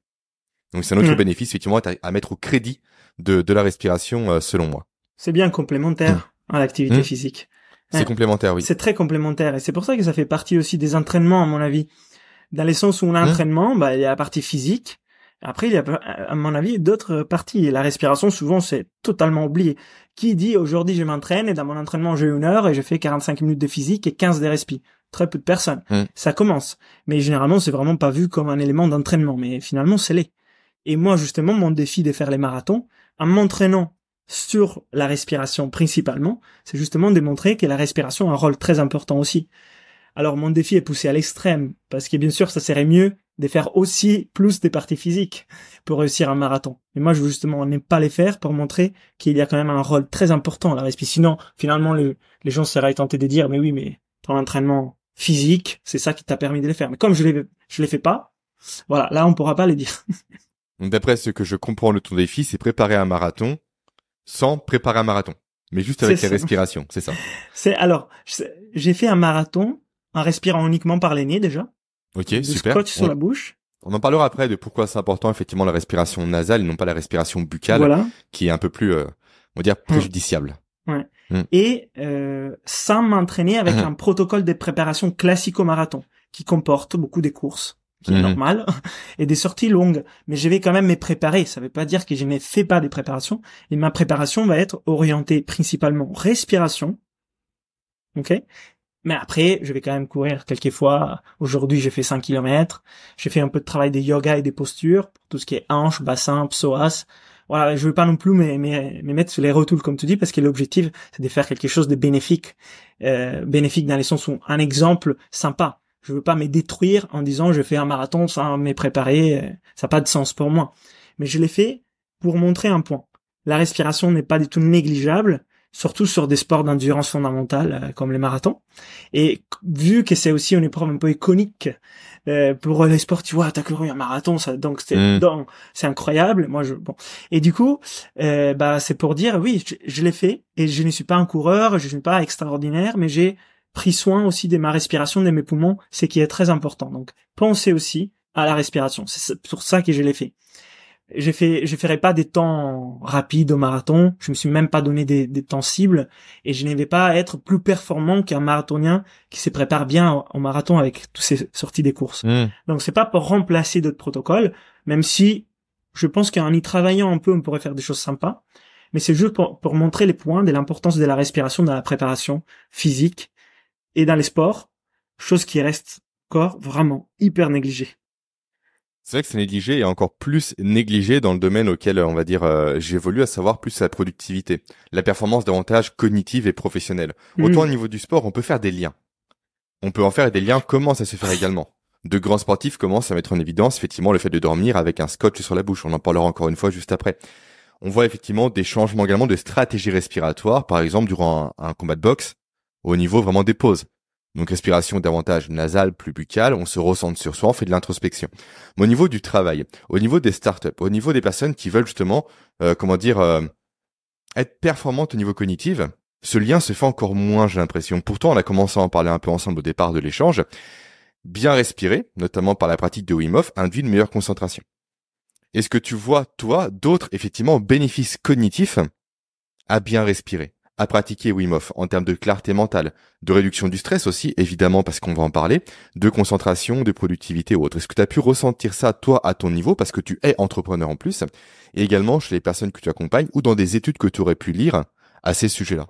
Donc, c'est un autre Mm. bénéfice, effectivement, à, à mettre au crédit de, de la respiration, euh, selon moi. C'est bien complémentaire à l'activité Mmh. physique. C'est Ouais. complémentaire, oui. C'est très complémentaire et c'est pour ça que ça fait partie aussi des entraînements à mon avis. Dans les sens où on a Mmh. entraînement, bah il y a la partie physique. Après il y a à mon avis d'autres parties. Et la respiration souvent c'est totalement oublié. Qui dit aujourd'hui je m'entraîne et dans mon entraînement j'ai une heure et je fais 45 minutes de physique et 15 de respi. Très peu de personnes. Mmh. Ça commence. Mais généralement c'est vraiment pas vu comme un élément d'entraînement. Mais finalement c'est l'est. Et moi justement mon défi de faire les marathons, en m'entraînant sur la respiration principalement, c'est justement de montrer que la respiration a un rôle très important aussi. Alors mon défi est poussé à l'extrême, parce que bien sûr ça serait mieux de faire aussi plus des parties physiques pour réussir un marathon. Mais moi je veux justement n'aime pas les faire pour montrer qu'il y a quand même un rôle très important à la respiration. Sinon, finalement, le- les gens seraient tentés de dire, mais oui, mais ton entraînement physique, c'est ça qui t'a permis de les faire. Mais comme je les, je les fais pas, voilà, là on pourra pas les dire. D'après ce que je comprends de ton défi, c'est préparer un marathon sans préparer un marathon. Mais juste avec ça. respirations, c'est ça. C'est alors, j'ai fait un marathon en respirant uniquement par les nez déjà, Ok, du super. scotch sur On, la bouche. on en parlera après de pourquoi c'est important effectivement la respiration nasale et non pas la respiration buccale, Voilà. qui est un peu plus, euh, on va dire, préjudiciable. et euh, sans m'entraîner avec Mhm. un protocole de préparation classique au marathon qui comporte beaucoup de courses, qui est normal, et des sorties longues. Mais je vais quand même me préparer. Ça veut pas dire que je ne fais pas des préparations. Et ma préparation va être orientée principalement respiration. Ok? Mais après, je vais quand même courir quelques fois. Aujourd'hui, j'ai fait 5 km. J'ai fait un peu de travail de yoga et des postures pour tout ce qui est hanches, bassin, psoas. Voilà, je veux pas non plus me, me, me mettre sur les rotules comme tu dis parce que l'objectif c'est de faire quelque chose de bénéfique, euh, bénéfique dans les sens où un exemple sympa. Je veux pas me détruire en disant je fais un marathon sans me préparer, euh, ça n'a pas de sens pour moi. Mais je l'ai fait pour montrer un point. La respiration n'est pas du tout négligeable, surtout sur des sports d'endurance fondamentale euh, comme les marathons. Et vu que c'est aussi une épreuve un peu iconique euh, pour les sports, tu vois, t'as couru un marathon, ça, donc c'est Mm. donc c'est incroyable. Moi, je bon. Et du coup, euh, bah c'est pour dire oui, je, je l'ai fait et je ne suis pas un coureur, je ne suis pas extraordinaire, mais j'ai pris soin aussi de ma respiration, de mes poumons, ce qui est très important. Donc pensez aussi à la respiration. C'est pour ça que je l'ai fait. J'ai fait, je ferai pas des temps rapides au marathon. Je me suis même pas donné des, des temps cibles et je ne vais pas être plus performant qu'un marathonien qui se prépare bien au, marathon avec toutes ces sorties des courses. Hmm. Donc c'est pas pour remplacer d'autres protocoles, même si je pense qu'en y travaillant un peu, on pourrait faire des choses sympas. Mais c'est juste pour, pour montrer les points de l'importance de la respiration dans la préparation physique et dans les sports, chose qui reste encore vraiment hyper négligée. C'est vrai que c'est négligé et encore plus négligé dans le domaine auquel, on va dire, euh, j'évolue, à savoir plus la productivité, la performance davantage cognitive et professionnelle. Autant Mm. au niveau du sport, on peut faire des liens. On peut en faire et des liens commencent à se faire également? De grands sportifs commencent à mettre en évidence effectivement le fait de dormir avec un scotch sur la bouche. On en parlera encore une fois juste après. On voit effectivement des changements également de stratégie respiratoire, par exemple durant un, un combat de boxe, au niveau vraiment des pauses. Donc respiration davantage nasale, plus buccale, on se ressente sur soi, on fait de l'introspection. Mais au niveau du travail, au niveau des startups, au niveau des personnes qui veulent justement, euh, comment dire, euh, être performantes au niveau cognitif, ce lien se fait encore moins, j'ai l'impression. Pourtant, on a commencé à en parler un peu ensemble au départ de l'échange. Bien respirer, notamment par la pratique de Wim Hof, induit une meilleure concentration. Est-ce que tu vois, toi, d'autres, effectivement, bénéfices cognitifs à bien respirer, à pratiquer Wim Hof en termes de clarté mentale, de réduction du stress aussi, évidemment, parce qu'on va en parler, de concentration, de productivité ou autre. Est-ce que tu as pu ressentir ça, toi, à ton niveau, parce que tu es entrepreneur en plus, et également chez les personnes que tu accompagnes ou dans des études que tu aurais pu lire à ces sujets-là?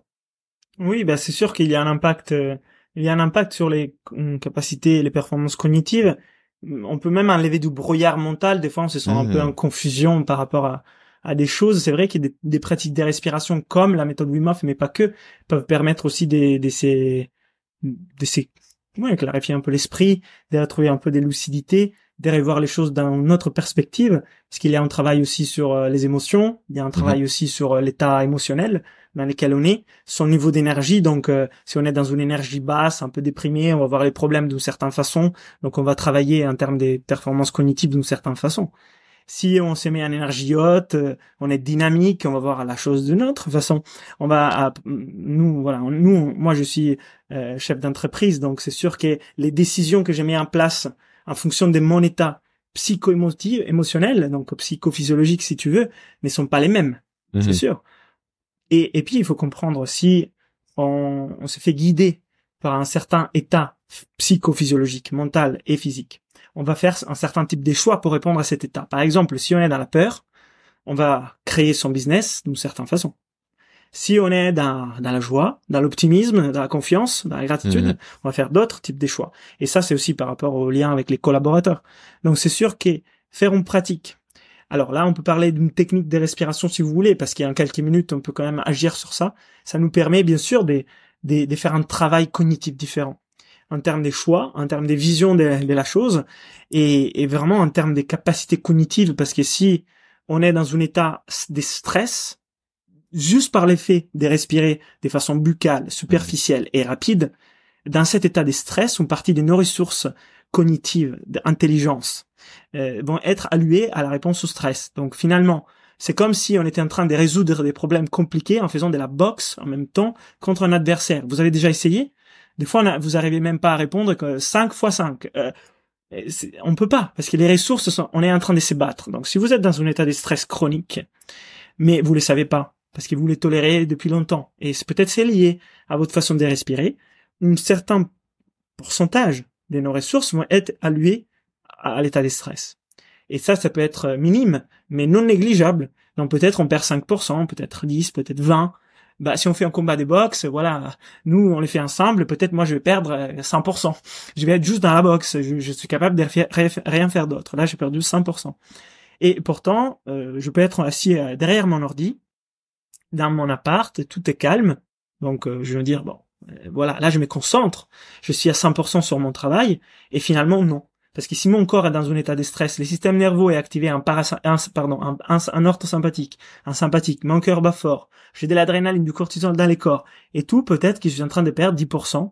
Oui, bah c'est sûr qu'il y a un impact. euh, il y a un impact sur les hum, capacités et les performances cognitives. On peut même enlever du brouillard mental. Des fois, on se sent un peu en confusion par rapport à, à des choses. C'est vrai qu'il y a des, des pratiques de respiration comme la méthode Wim Hof, mais pas que, peuvent permettre aussi des, des ces, de ces, ouais, clarifier un peu l'esprit, de retrouver un peu des lucidités. de revoir les choses d'une autre perspective, parce qu'il y a un travail aussi sur euh, les émotions, il y a un travail mhm. aussi sur euh, l'état émotionnel dans lequel on est, son niveau d'énergie. Donc, euh, si on est dans une énergie basse, un peu déprimé, on va avoir les problèmes d'une certaine façon. Donc, on va travailler en termes des performances cognitives d'une certaine façon. Si on se met en énergie haute, on est dynamique, on va voir la chose d'une autre façon. On va, nous, voilà, nous, moi, je suis chef d'entreprise, donc c'est sûr que les décisions que j'ai mis en place en fonction de mon état psycho-émotif, émotionnel, donc psychophysiologique si tu veux, ne sont pas les mêmes, c'est mhm. sûr. Et, et puis il faut comprendre si on, on se fait guider par un certain état psychophysiologique, mental et physique, on va faire un certain type de choix pour répondre à cet état. Par exemple, si on est dans la peur, on va créer son business d'une certaine façon. Si on est dans, dans la joie, dans l'optimisme, dans la confiance, dans la gratitude, mhm. on va faire d'autres types de choix. Et ça, c'est aussi par rapport au lien avec les collaborateurs. Donc, c'est sûr que faire une pratique. Alors là, on peut parler d'une technique de respiration si vous voulez, parce qu'il y a quelques minutes, on peut quand même agir sur ça. Ça nous permet, bien sûr, de, de, de faire un travail cognitif différent en termes des choix, en termes des visions de, de la chose, et, et, vraiment en termes des capacités cognitives, parce que si on est dans un état de stress, juste par l'effet de respirer de façon buccale, superficielle et rapide, dans cet état de stress, une partie de nos ressources cognitives, d'intelligence, euh, vont être allouées à la réponse au stress. Donc finalement, c'est comme si on était en train de résoudre des problèmes compliqués en faisant de la boxe en même temps contre un adversaire. Vous avez déjà essayé? Des fois, vous arrivez même pas à répondre que 5 fois 5. Euh, on peut pas, parce que les ressources sont, on est en train de se battre. Donc si vous êtes dans un état de stress chronique, mais vous le savez pas, parce que vous les tolérez depuis longtemps. Et peut-être c'est lié à votre façon de respirer. Un certain pourcentage de nos ressources vont être allouées à l'état de stress. Et ça, ça peut être minime, mais non négligeable. Donc peut-être on perd 5%, peut-être 10, peut-être 20. Bah, si on fait un combat de boxe, voilà, nous, on les fait ensemble, peut-être moi, je vais perdre 100%. Je vais être juste dans la boxe, je, suis capable de rien faire d'autre. Là, j'ai perdu 100%. Et pourtant, euh, je peux être assis euh, derrière mon ordi, dans mon appart, tout est calme. Donc euh, je veux dire bon, euh, voilà, là je me concentre, je suis à 100% sur mon travail et finalement non. Parce que si mon corps est dans un état de stress, le système nerveux est activé un, un pardon, un, un, un orthosympathique, un sympathique, mon cœur bat fort, j'ai de l'adrénaline, du cortisol dans les corps, et tout peut-être que je suis en train de perdre 10%,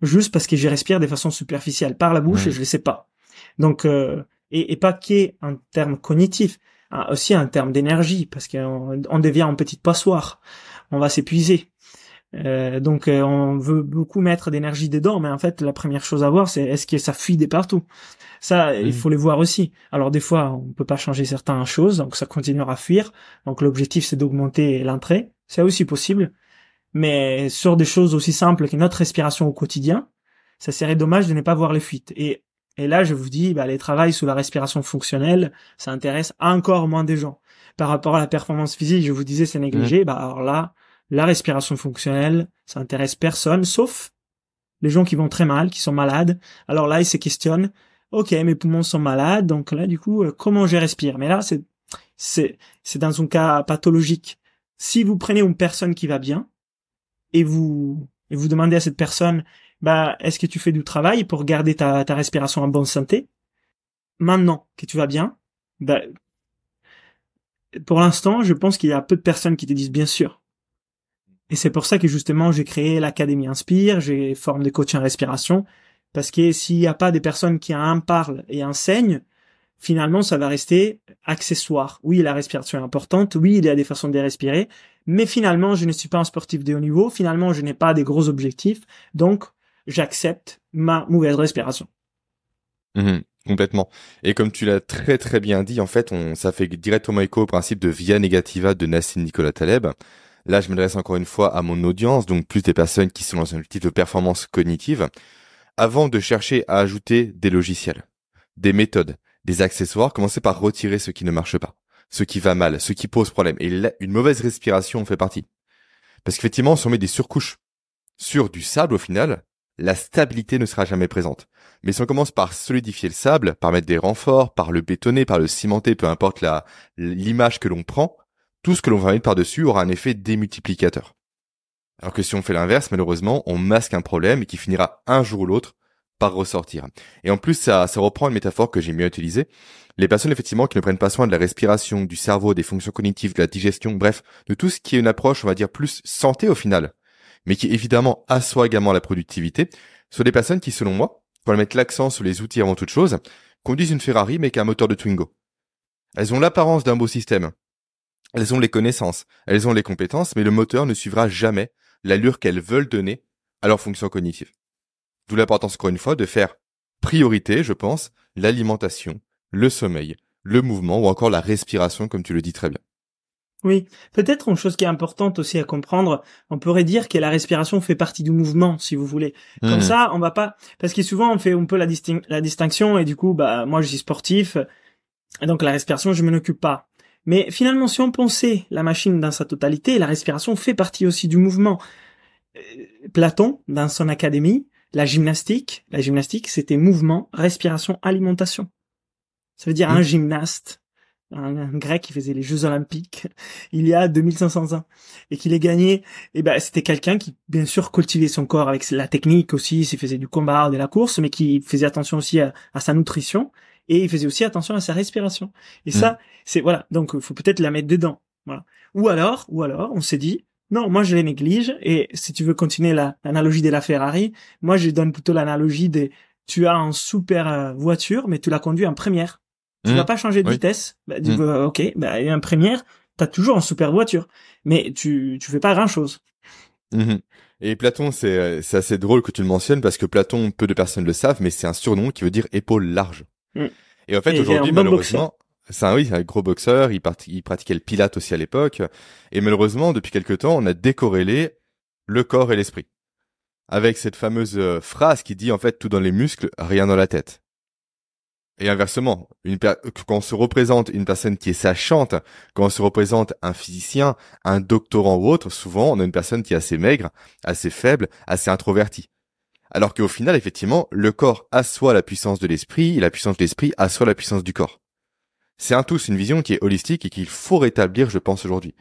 juste parce que je respire de façon superficielle. Par la bouche et je le sais pas. Donc, euh, et, et pas qu'en termes cognitifs, ah, aussi un terme d'énergie parce qu'on on devient en petite passoire, on va s'épuiser. Euh, donc euh, on veut beaucoup mettre d'énergie dedans, mais en fait la première chose à voir c'est est-ce que ça fuit de partout? Ça, il faut les voir aussi. Alors des fois on peut pas changer certaines choses, donc ça continuera à fuir. Donc l'objectif c'est d'augmenter l'entrée, c'est aussi possible. Mais sur des choses aussi simples que notre respiration au quotidien, ça serait dommage de ne pas voir les fuites. Et et là, je vous dis, bah, les travails sous la respiration fonctionnelle, ça intéresse encore moins de gens. Par rapport à la performance physique, je vous disais, c'est négligé. Bah, alors là, la respiration fonctionnelle, ça intéresse personne, sauf les gens qui vont très mal, qui sont malades. Alors là, ils se questionnent. Ok, mes poumons sont malades, donc là, du coup, euh, comment je respire? Mais là, c'est, dans un cas pathologique. Si vous prenez une personne qui va bien et vous et vous demandez à cette personne bah, est-ce que tu fais du travail pour garder ta, ta respiration en bonne santé? Maintenant que tu vas bien, bah, pour l'instant, je pense qu'il y a peu de personnes qui te disent bien sûr. Et c'est pour ça que justement, j'ai créé l'Académie Inspire, j'ai formé des coachs en respiration, parce que s'il n'y a pas des personnes qui en parlent et enseignent, finalement, ça va rester accessoire. Oui, la respiration est importante. Oui, il y a des façons de respirer. Mais finalement, je ne suis pas un sportif de haut niveau. Finalement, je n'ai pas des gros objectifs. Donc, j'accepte ma mauvaise respiration. Mhm, complètement. Et comme tu l'as très très bien dit, en fait, ça fait directement écho au principe de via negativa de Nassim Nicolas Taleb. Là, je m'adresse encore une fois à mon audience, donc plus des personnes qui sont dans un type de performance cognitive, avant de chercher à ajouter des logiciels, des méthodes, des accessoires, commencez par retirer ce qui ne marche pas, ce qui va mal, ce qui pose problème. Et une mauvaise respiration en fait partie. Parce qu'effectivement, si on met des surcouches sur du sable au final, la stabilité ne sera jamais présente. Mais si on commence par solidifier le sable, par mettre des renforts, par le bétonner, par le cimenter, peu importe la, l'image que l'on prend, tout ce que l'on va mettre par-dessus aura un effet démultiplicateur. Alors que si on fait l'inverse, malheureusement, on masque un problème qui finira un jour ou l'autre par ressortir. Et en plus, ça, ça reprend une métaphore que j'ai mieux utilisée. Les personnes, effectivement, qui ne prennent pas soin de la respiration, du cerveau, des fonctions cognitives, de la digestion, bref, de tout ce qui est une approche, on va dire, plus santé au final, mais qui évidemment assoit également la productivité, sont des personnes qui, selon moi, pour mettre l'accent sur les outils avant toute chose, conduisent une Ferrari mais qu'un moteur de Twingo. Elles ont l'apparence d'un beau système. Elles ont les connaissances, elles ont les compétences, mais le moteur ne suivra jamais l'allure qu'elles veulent donner à leurs fonctions cognitives. D'où l'importance, encore une fois, de faire priorité, je pense, l'alimentation, le sommeil, le mouvement ou encore la respiration, comme tu le dis très bien. Oui, peut-être une chose qui est importante aussi à comprendre, on pourrait dire que la respiration fait partie du mouvement, si vous voulez. Comme Hmm. ça, on va pas, parce que souvent on fait un peu la, la distinction et du coup, bah moi je suis sportif, et donc la respiration je m'en occupe pas. Mais finalement, si on pensait la machine dans sa totalité, la respiration fait partie aussi du mouvement. Euh, Platon, dans son académie, la gymnastique, la gymnastique, c'était mouvement, respiration, alimentation. Ça veut dire un gymnaste, un, un grec qui faisait les Jeux Olympiques il y a 2500 ans et qu'il ait gagné, et ben c'était quelqu'un qui bien sûr cultivait son corps avec la technique aussi, s'il faisait du combat, de la course, mais qui faisait attention aussi à, à sa nutrition et il faisait aussi attention à sa respiration. Et ça, c'est voilà, donc faut peut-être la mettre dedans. Voilà. Ou alors, ou alors, on s'est dit non, moi je les néglige et si tu veux continuer la- l'analogie de la Ferrari, moi je donne plutôt l'analogie des tu as une super euh, voiture mais tu la conduis en première. Tu Mhm. vas pas changer de Oui. vitesse. Bah, tu veux- ok, bah, et en première, t'as toujours une super voiture, mais tu tu fais pas grand chose. Mhm. Et Platon, c'est euh, c'est assez drôle que tu le mentionnes parce que Platon, peu de personnes le savent, mais c'est un surnom qui veut dire épaule large. Mm. Et en fait, aujourd'hui, malheureusement, c'est un oui, un gros boxeur. Il, part- il pratiquait le pilate aussi à l'époque. Et malheureusement, depuis quelque temps, on a décorrélé le corps et l'esprit avec cette fameuse euh, phrase qui dit en fait tout dans les muscles, rien dans la tête. Et inversement, une per- quand on se représente une personne qui est sachante, quand on se représente un physicien, un doctorant ou autre, souvent on a une personne qui est assez maigre, assez faible, assez introvertie. Alors qu'au final, effectivement, le corps assoit la puissance de l'esprit, et la puissance de l'esprit assoit la puissance du corps. C'est un tout, c'est une vision qui est holistique et qu'il faut rétablir, je pense, aujourd'hui.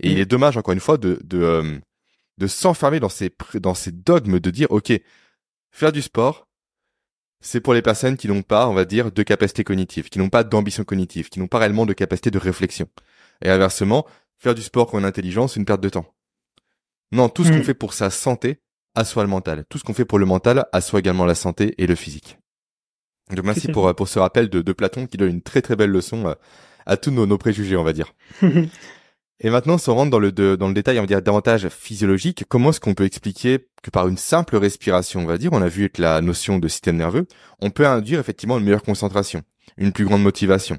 Et Mm. il est dommage, encore une fois, de, de, euh, de s'enfermer dans ces, dans ces dogmes de dire, OK, faire du sport, c'est pour les personnes qui n'ont pas, on va dire, de capacité cognitive, qui n'ont pas d'ambition cognitive, qui n'ont pas réellement de capacité de réflexion. Et inversement, faire du sport pour une intelligence, c'est une perte de temps. Non, tout ce Mm. qu'on fait pour sa santé assoit le mental. Tout ce qu'on fait pour le mental assoit également la santé et le physique. Donc merci pour, euh, pour ce rappel de, de Platon qui donne une très très belle leçon euh, à tous nos, nos préjugés, on va dire. Et maintenant, si on rentre dans le, de- dans le détail, on va dire davantage physiologique, comment est-ce qu'on peut expliquer que par une simple respiration, on va dire, on a vu avec la notion de système nerveux, on peut induire effectivement une meilleure concentration, une plus grande motivation?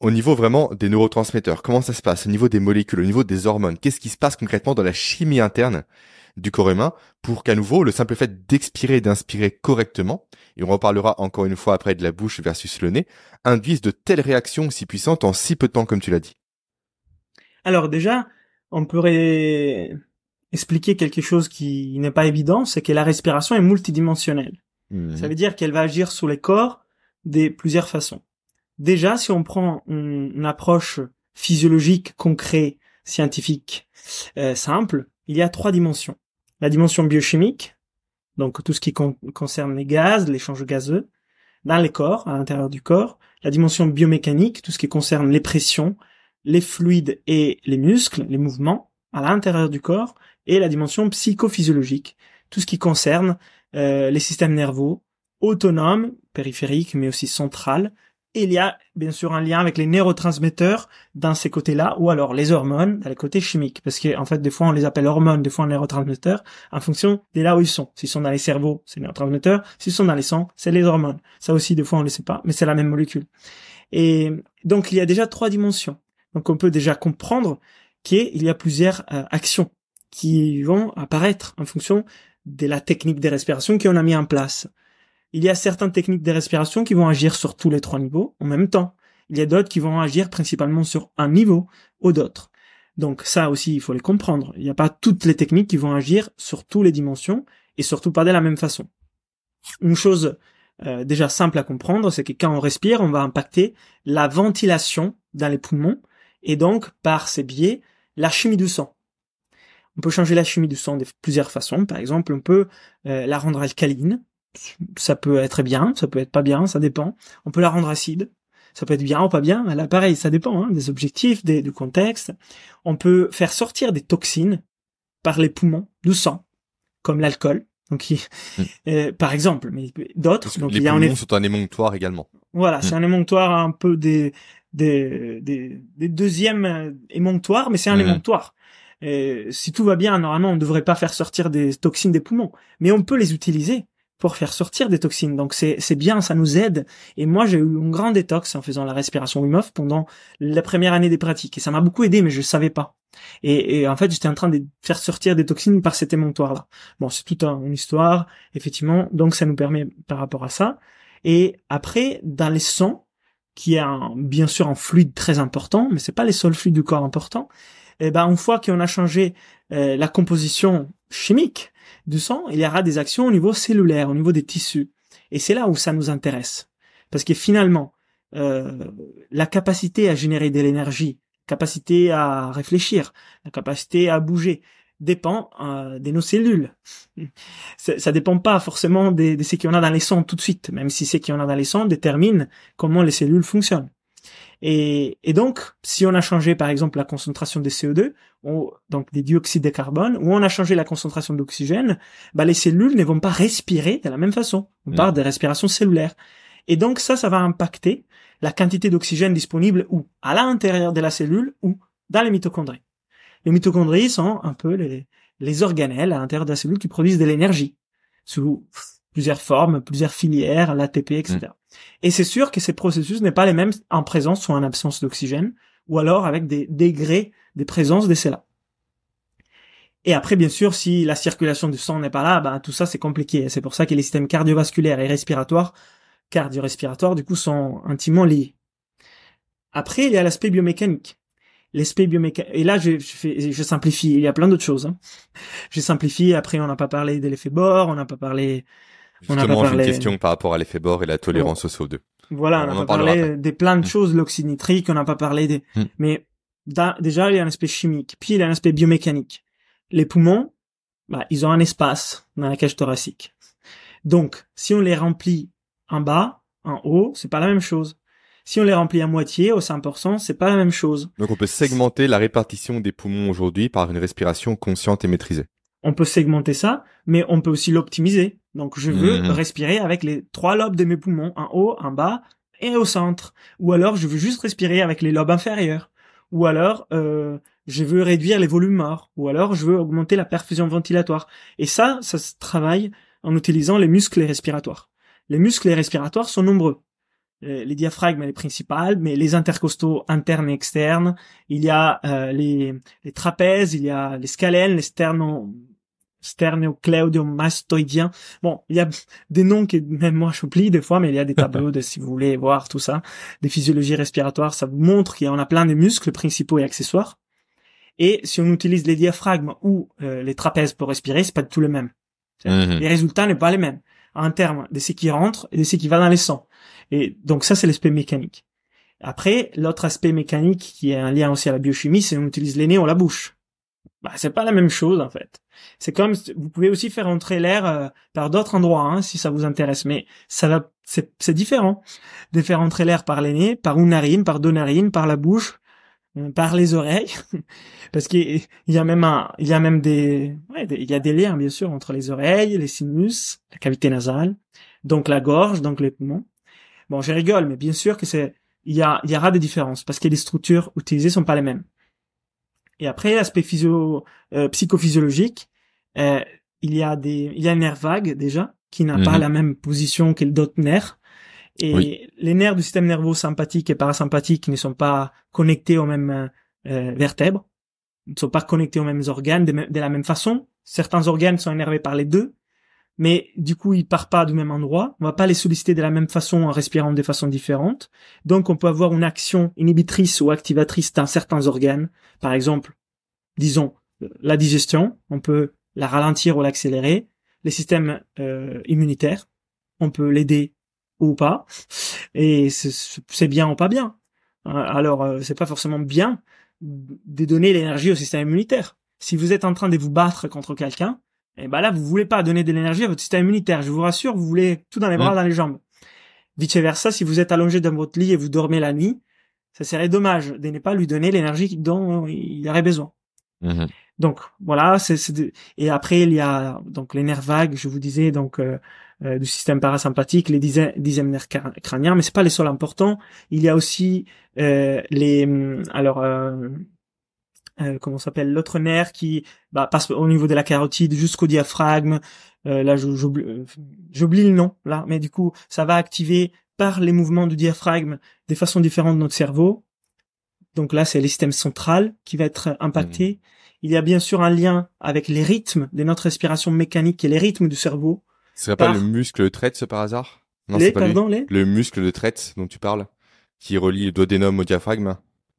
Au niveau vraiment des neurotransmetteurs, comment ça se passe? Au niveau des molécules, au niveau des hormones, qu'est-ce qui se passe concrètement dans la chimie interne? Du corps humain pour qu'à nouveau, le simple fait d'expirer et d'inspirer correctement, et on reparlera encore une fois après de la bouche versus le nez, induisent de telles réactions si puissantes en si peu de temps comme tu l'as dit. Alors déjà, on pourrait expliquer quelque chose qui n'est pas évident, c'est que la respiration est multidimensionnelle. Ça veut dire qu'elle va agir sur les corps de plusieurs façons. Déjà, si on prend une, une approche physiologique, concrète, scientifique, euh, simple, il y a trois dimensions. La dimension biochimique, donc tout ce qui con- concerne les gaz, l'échange gazeux, dans les corps, à l'intérieur du corps. La dimension biomécanique, tout ce qui concerne les pressions, les fluides et les muscles, les mouvements, à l'intérieur du corps. Et la dimension psychophysiologique, tout ce qui concerne euh, les systèmes nerveux autonomes, périphériques, mais aussi centrales. Et il y a bien sûr un lien avec les neurotransmetteurs dans ces côtés-là, ou alors les hormones dans les côtés chimiques, parce que en fait des fois on les appelle hormones, des fois neurotransmetteurs, en fonction de là où ils sont. S'ils sont dans les cerveaux, c'est les neurotransmetteurs. S'ils sont dans les sangs, c'est les hormones. Ça aussi des fois on le sait pas, mais c'est la même molécule. Et donc il y a déjà trois dimensions. Donc on peut déjà comprendre qu'il y a plusieurs euh, actions qui vont apparaître en fonction de la technique de respiration qu'on a mis en place. Il y a certaines techniques de respiration qui vont agir sur tous les trois niveaux en même temps. Il y a d'autres qui vont agir principalement sur un niveau ou d'autres. Donc ça aussi, il faut les comprendre. Il n'y a pas toutes les techniques qui vont agir sur toutes les dimensions et surtout pas de la même façon. Une chose euh, déjà simple à comprendre, c'est que quand on respire, on va impacter la ventilation dans les poumons et donc par ces biais, la chimie du sang. On peut changer la chimie du sang de plusieurs façons. Par exemple, on peut euh, la rendre alcaline, ça peut être bien, ça peut être pas bien, ça dépend. On peut la rendre acide, ça peut être bien ou pas bien. Là, pareil, ça dépend hein, des objectifs, des, du contexte. On peut faire sortir des toxines par les poumons, du sang, comme l'alcool. Donc, hmm. euh, par exemple, mais d'autres. Donc, les il y a poumons sont un émonctoire également. Voilà, c'est hmm. un émonctoire un peu des des, des, des deuxièmes émonctoires, mais c'est un hmm. émonctoire. Et si tout va bien, normalement, on ne devrait pas faire sortir des toxines des poumons, mais on peut les utiliser pour faire sortir des toxines. Donc c'est bien, ça nous aide. Et moi j'ai eu un grand détox en faisant la respiration Wim Hof pendant la première année des pratiques et ça m'a beaucoup aidé, mais je savais pas. Et, et en fait j'étais en train de faire sortir des toxines par cet émonctoire là. Bon c'est toute une histoire effectivement. Donc ça nous permet par rapport à ça. Et après dans les sons qui est un, bien sûr un fluide très important, mais c'est pas les seuls fluides du corps importants. Eh ben une fois qu'on a changé euh, la composition chimique du sang, il y aura des actions au niveau cellulaire, au niveau des tissus. Et c'est là où ça nous intéresse. Parce que finalement, euh, la capacité à générer de l'énergie, capacité à réfléchir, la capacité à bouger, dépend euh, de nos cellules. Ça, ça dépend pas forcément de, de ce qu'il y en a dans les sangs tout de suite, même si ce qu'il y en a dans les sangs détermine comment les cellules fonctionnent. Et, et, donc, si on a changé par exemple la concentration des CO2, donc des dioxydes de carbone, ou on a changé la concentration d'oxygène, bah les cellules ne vont pas respirer de la même façon. On parle de respiration cellulaire. Et donc ça, ça va impacter la quantité d'oxygène disponible ou à l'intérieur de la cellule ou dans les mitochondries. Les mitochondries sont un peu les, les organelles à l'intérieur de la cellule qui produisent de l'énergie sous plusieurs formes, plusieurs filières, l'ATP, etc. Mm. Et c'est sûr que ces processus n'est pas les mêmes en présence ou en absence d'oxygène, ou alors avec des degrés de présence de celles-là. Et après, bien sûr, si la circulation du sang n'est pas là, ben, tout ça c'est compliqué. C'est pour ça que les systèmes cardiovasculaires et respiratoires, cardio-respiratoires, du coup, sont intimement liés. Après, il y a l'aspect biomécanique. L'aspect biomécanique. Et là, je, je, je simplifie. Il y a plein d'autres choses. Hein. Je simplifie. Après, on n'a pas parlé de l'effet Bohr, on n'a pas parlé Justement, j'ai une question par rapport à l'effet Bohr et la tolérance au CO2. Voilà, on pas parlé des plein de hmm. choses, l'oxyde nitrique, on n'a pas parlé des... Hmm. Mais déjà, il y a un aspect chimique, puis il y a un aspect biomécanique. Les poumons, bah, ils ont un espace dans la cage thoracique. Donc, si on les remplit en bas, en haut, c'est pas la même chose. Si on les remplit à moitié, au 5%, c'est pas la même chose. Donc on peut segmenter la répartition des poumons aujourd'hui par une respiration consciente et maîtrisée. On peut segmenter ça, mais on peut aussi l'optimiser. Donc je veux mhm. respirer avec les trois lobes de mes poumons, en haut, en bas et au centre. Ou alors je veux juste respirer avec les lobes inférieurs. Ou alors euh, je veux réduire les volumes morts. Ou alors je veux augmenter la perfusion ventilatoire. Et ça, ça se travaille en utilisant les muscles respiratoires. Les muscles respiratoires sont nombreux. Euh, les diaphragmes les principales, mais les intercostaux internes et externes. Il y a euh, les, les, trapèzes, il y a les scalènes, les sterno sternocléodomastoïdien. Bon, il y a des noms que même moi j'oublie des fois, mais il y a des tableaux de si vous voulez voir tout ça, des physiologies respiratoires, ça vous montre qu'il y en a plein de muscles principaux et accessoires. Et si on utilise les diaphragmes ou euh, les trapèzes pour respirer, c'est pas du tout le même. Mhm. Les résultats n'est pas les mêmes en termes de ce qui rentre et de ce qui va dans les sangs. Et donc ça c'est l'aspect mécanique. Après, l'autre aspect mécanique qui est un lien aussi à la biochimie, c'est on utilise les nez ou la bouche bah, c'est pas la même chose en fait. C'est comme vous pouvez aussi faire entrer l'air euh, par d'autres endroits hein, si ça vous intéresse, mais ça va c'est différent de faire entrer l'air par les nez, par une narine, par deux narines, par la bouche, euh, par les oreilles, parce qu'il y a même un, il y a même des, ouais, il y a des liens bien sûr entre les oreilles, les sinus, la cavité nasale, donc la gorge, donc les poumons. Bon, je rigole, mais bien sûr que c'est, il y a, il y aura des différences parce que les structures utilisées sont pas les mêmes. Et après, l'aspect physio, euh, psychophysiologique, euh, il y a des, il y a un nerf vague déjà qui n'a pas mhm. la même position que d'autres nerfs. Et les nerfs du système nerveux sympathique et parasympathique ne sont pas connectés aux mêmes euh, vertèbres, ne sont pas connectés aux mêmes organes de, de, la même façon. Certains organes sont énervés par les deux, mais du coup ils partent pas du même endroit. On va pas les solliciter de la même façon en respirant de façon différente. Donc on peut avoir une action inhibitrice ou activatrice dans certains organes. Par exemple, disons la digestion, on peut la ralentir ou l'accélérer. Les systèmes euh, immunitaires, on peut l'aider ou pas. Et c'est bien ou pas bien. Alors euh, c'est pas forcément bien de donner l'énergie au système immunitaire. Si vous êtes en train de vous battre contre quelqu'un, et ben là, vous voulez pas donner de l'énergie à votre système immunitaire. Je vous rassure, vous voulez tout dans les bras, dans les jambes. Vice versa, si vous êtes allongé dans votre lit et vous dormez la nuit, ça serait dommage de ne pas lui donner l'énergie dont il aurait besoin. Mhm. Donc voilà, c'est de- et après il y a donc les nerfs vagues, je vous disais donc euh, euh, du système parasympathique, les dixièmes, dixièmes nerfs crâniens, mais c'est pas les seuls importants. Il y a aussi euh, les hum, alors euh, comment s'appelle l'autre nerf qui bah, passe au niveau de la carotide jusqu'au diaphragme. Euh, là j'oublie euh, j'oublie le nom là, mais du coup ça va activer par les mouvements du diaphragme des façons différentes de notre cerveau. Donc là c'est le système central qui va être impacté. Il y a bien sûr un lien avec les rythmes de notre respiration mécanique et les rythmes du cerveau. Ce serait pas le muscle de traite, ce par hasard? Non, c'est pas lui. pardon, les Le muscle de traite dont tu parles, qui relie le duodénum au diaphragme.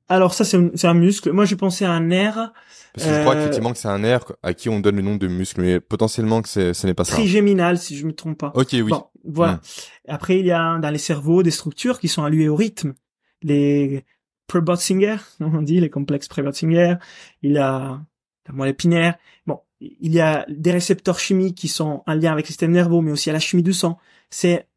Alors ça c'est un, c'est un muscle. Moi j'ai pensé à un nerf Parce que je crois Euh, effectivement que c'est un nerf à qui on donne le nom de muscle, mais potentiellement que c'est- ce n'est pas ça. trigéminal si je me trompe pas. Ok, oui. Bon, voilà. Mm. Après il y a dans les cerveaux des structures qui sont allouées au rythme. Les Prebotzinger, on dit les complexes Prebotzinger. Il y a la moelle épinaire. Bon, il y a des récepteurs chimiques qui sont en lien avec le système nerveux, mais aussi à la chimie du sang. C'est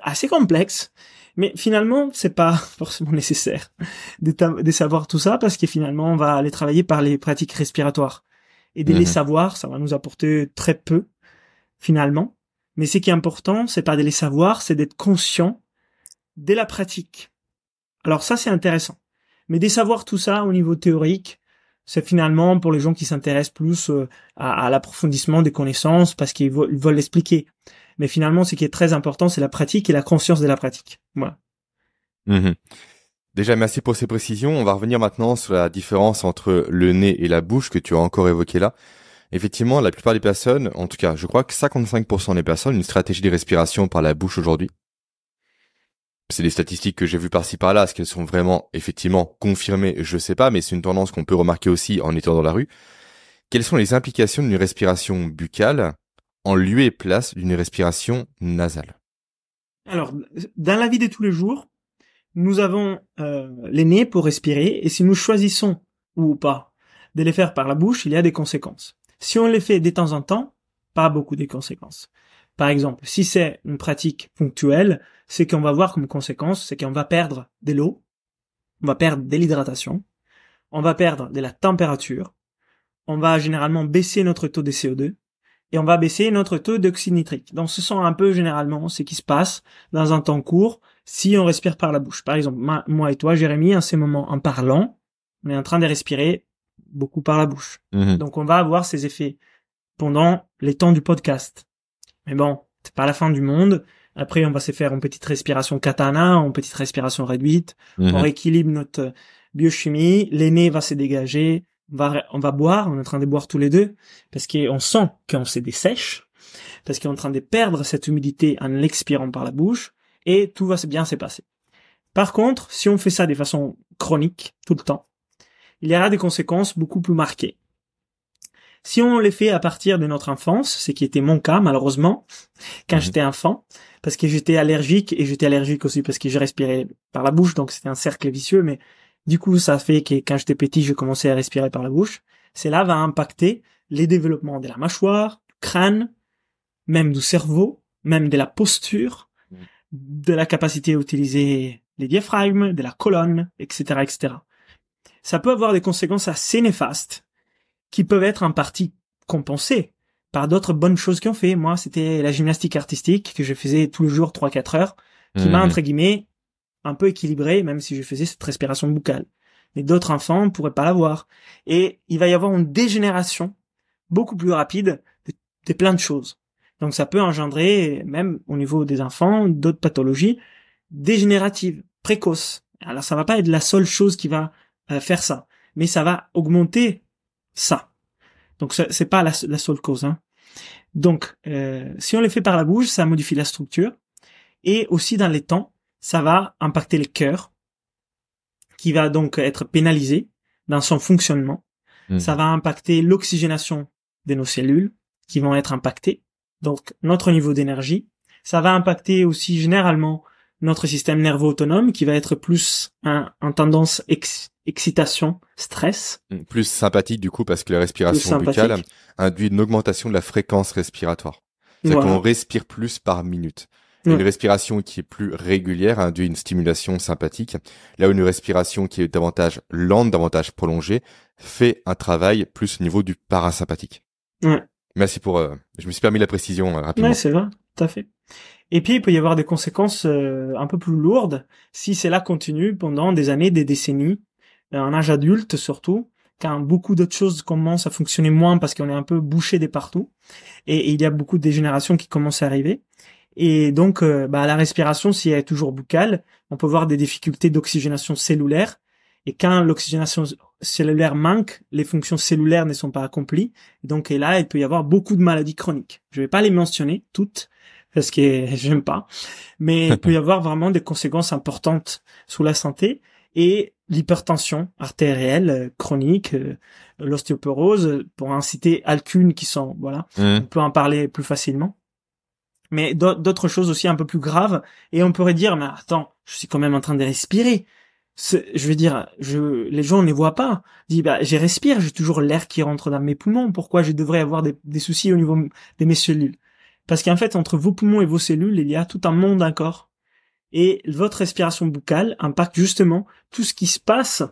assez complexe, mais finalement, c'est pas forcément nécessaire de, savoir tout ça parce que finalement, on va aller travailler par les pratiques respiratoires. Et de les Mhm. savoir, ça va nous apporter très peu, finalement. Mais ce qui est important, c'est pas de les savoir, c'est d'être conscient de la pratique. Alors ça, c'est intéressant. Mais de savoir tout ça au niveau théorique, c'est finalement pour les gens qui s'intéressent plus euh, à, à l'approfondissement des connaissances parce qu'ils veulent l'expliquer. Mais finalement, ce qui est très important, c'est la pratique et la conscience de la pratique. Voilà. Mhm. Déjà, merci pour ces précisions. On va revenir maintenant sur la différence entre le nez et la bouche que tu as encore évoqué là. Effectivement, la plupart des personnes, en tout cas, je crois que 55% des personnes, une stratégie de respiration par la bouche aujourd'hui. C'est des statistiques que j'ai vues par-ci par-là. Est-ce qu'elles sont vraiment, effectivement, confirmées? Je sais pas, mais c'est une tendance qu'on peut remarquer aussi en étant dans la rue. Quelles sont les implications d'une respiration buccale? En lieu et place d'une respiration nasale? Alors, dans la vie de tous les jours, nous avons euh, les nez pour respirer, et si nous choisissons ou pas de les faire par la bouche, il y a des conséquences. Si on les fait de temps en temps, pas beaucoup de conséquences. Par exemple, si c'est une pratique ponctuelle, c'est qu'on va voir comme conséquence, c'est qu'on va perdre de l'eau, on va perdre de l'hydratation, on va perdre de la température, on va généralement baisser notre taux de CO2, et on va baisser notre taux d'oxyde nitrique. Donc ce sont un peu généralement ce qui se passe dans un temps court si on respire par la bouche. Par exemple, ma- moi et toi, Jérémy, en ces moments, en parlant, on est en train de respirer beaucoup par la bouche. Mhm. Donc on va avoir ces effets pendant les temps du podcast. Mais bon, c'est pas la fin du monde. Après, on va se faire une petite respiration katana, une petite respiration réduite. Mhm. On rééquilibre notre biochimie. L'aîné va se dégager. On va, on va boire. On est en train de boire tous les deux parce qu'on sent qu'on se dessèche, parce qu'on est en train de perdre cette humidité en l'expirant par la bouche et tout va bien se passer. Par contre, si on fait ça de façon chronique, tout le temps, il y aura des conséquences beaucoup plus marquées. Si on les fait à partir de notre enfance, ce qui était mon cas malheureusement, quand Mhm. j'étais enfant, parce que j'étais allergique et j'étais allergique aussi parce que je respirais par la bouche, donc c'était un cercle vicieux, mais du coup ça fait que quand j'étais petit, je commençais à respirer par la bouche. Cela va impacter les développements de la mâchoire, du crâne, même du cerveau, même de la posture, de la capacité à utiliser les diaphragmes, de la colonne, etc., etc. Ça peut avoir des conséquences assez néfastes qui peuvent être en partie compensées par d'autres bonnes choses qu'on fait. Moi, c'était la gymnastique artistique que je faisais tous les jours 3-4 heures, qui m'a, Mhm. entre guillemets, un peu équilibré, même si je faisais cette respiration buccale. Mais d'autres enfants pourraient pas l'avoir. Et il va y avoir une dégénération beaucoup plus rapide de, plein de choses. Donc ça peut engendrer, même au niveau des enfants, d'autres pathologies dégénératives, précoces. Alors ça va pas être la seule chose qui va euh, faire ça, mais ça va augmenter ça. Donc c'est pas la, la seule cause. Hein. Donc euh, si on les fait par la bouche, ça modifie la structure et aussi dans les temps, ça va impacter le cœur, qui va donc être pénalisé dans son fonctionnement. Mhm. Ça va impacter l'oxygénation de nos cellules, qui vont être impactées. Donc notre niveau d'énergie. Ça va impacter aussi généralement notre système nerveux autonome qui va être plus en tendance excitation, stress. Mm, plus sympathique du coup parce que la respiration buccale induit une augmentation de la fréquence respiratoire. C'est-à-dire qu'on respire plus par minute. Une respiration qui est plus régulière induit une stimulation sympathique, là où une respiration qui est davantage lente, davantage prolongée, fait un travail plus au niveau du parasympathique. Ouais. Merci pour... Euh, je me suis permis la précision euh, rapidement. Ouais, c'est vrai, tout à fait. Et puis, il peut y avoir des conséquences euh, un peu plus lourdes si cela continue pendant des années, des décennies, en âge adulte surtout, quand beaucoup d'autres choses commencent à fonctionner moins parce qu'on est un peu bouché des partout. Et, il y a beaucoup de dégénérations qui commencent à arriver. Et donc, euh, bah, la respiration, si elle est toujours buccale, on peut voir des difficultés d'oxygénation cellulaire. Et quand l'oxygénation cellulaire manque, les fonctions cellulaires ne sont pas accomplies. Donc, et là, il peut y avoir beaucoup de maladies chroniques. Je vais pas les mentionner toutes, parce que j'aime pas. Mais il peut y avoir vraiment des conséquences importantes sur la santé et l'hypertension artérielle euh, chronique, euh, l'ostéoporose, pour inciter alcune qui sont, voilà, mmh. on peut en parler plus facilement. Mais d'autres choses aussi un peu plus graves, et on pourrait dire, mais attends, je suis quand même en train de respirer. Je veux dire, les gens ne les voient pas. Dis, bah, j'ai respire, j'ai toujours l'air qui rentre dans mes poumons. Pourquoi je devrais avoir des, soucis au niveau de mes cellules? Parce qu'en fait, entre vos poumons et vos cellules, il y a tout un monde d'accord et votre respiration buccale impacte justement tout ce qui se passe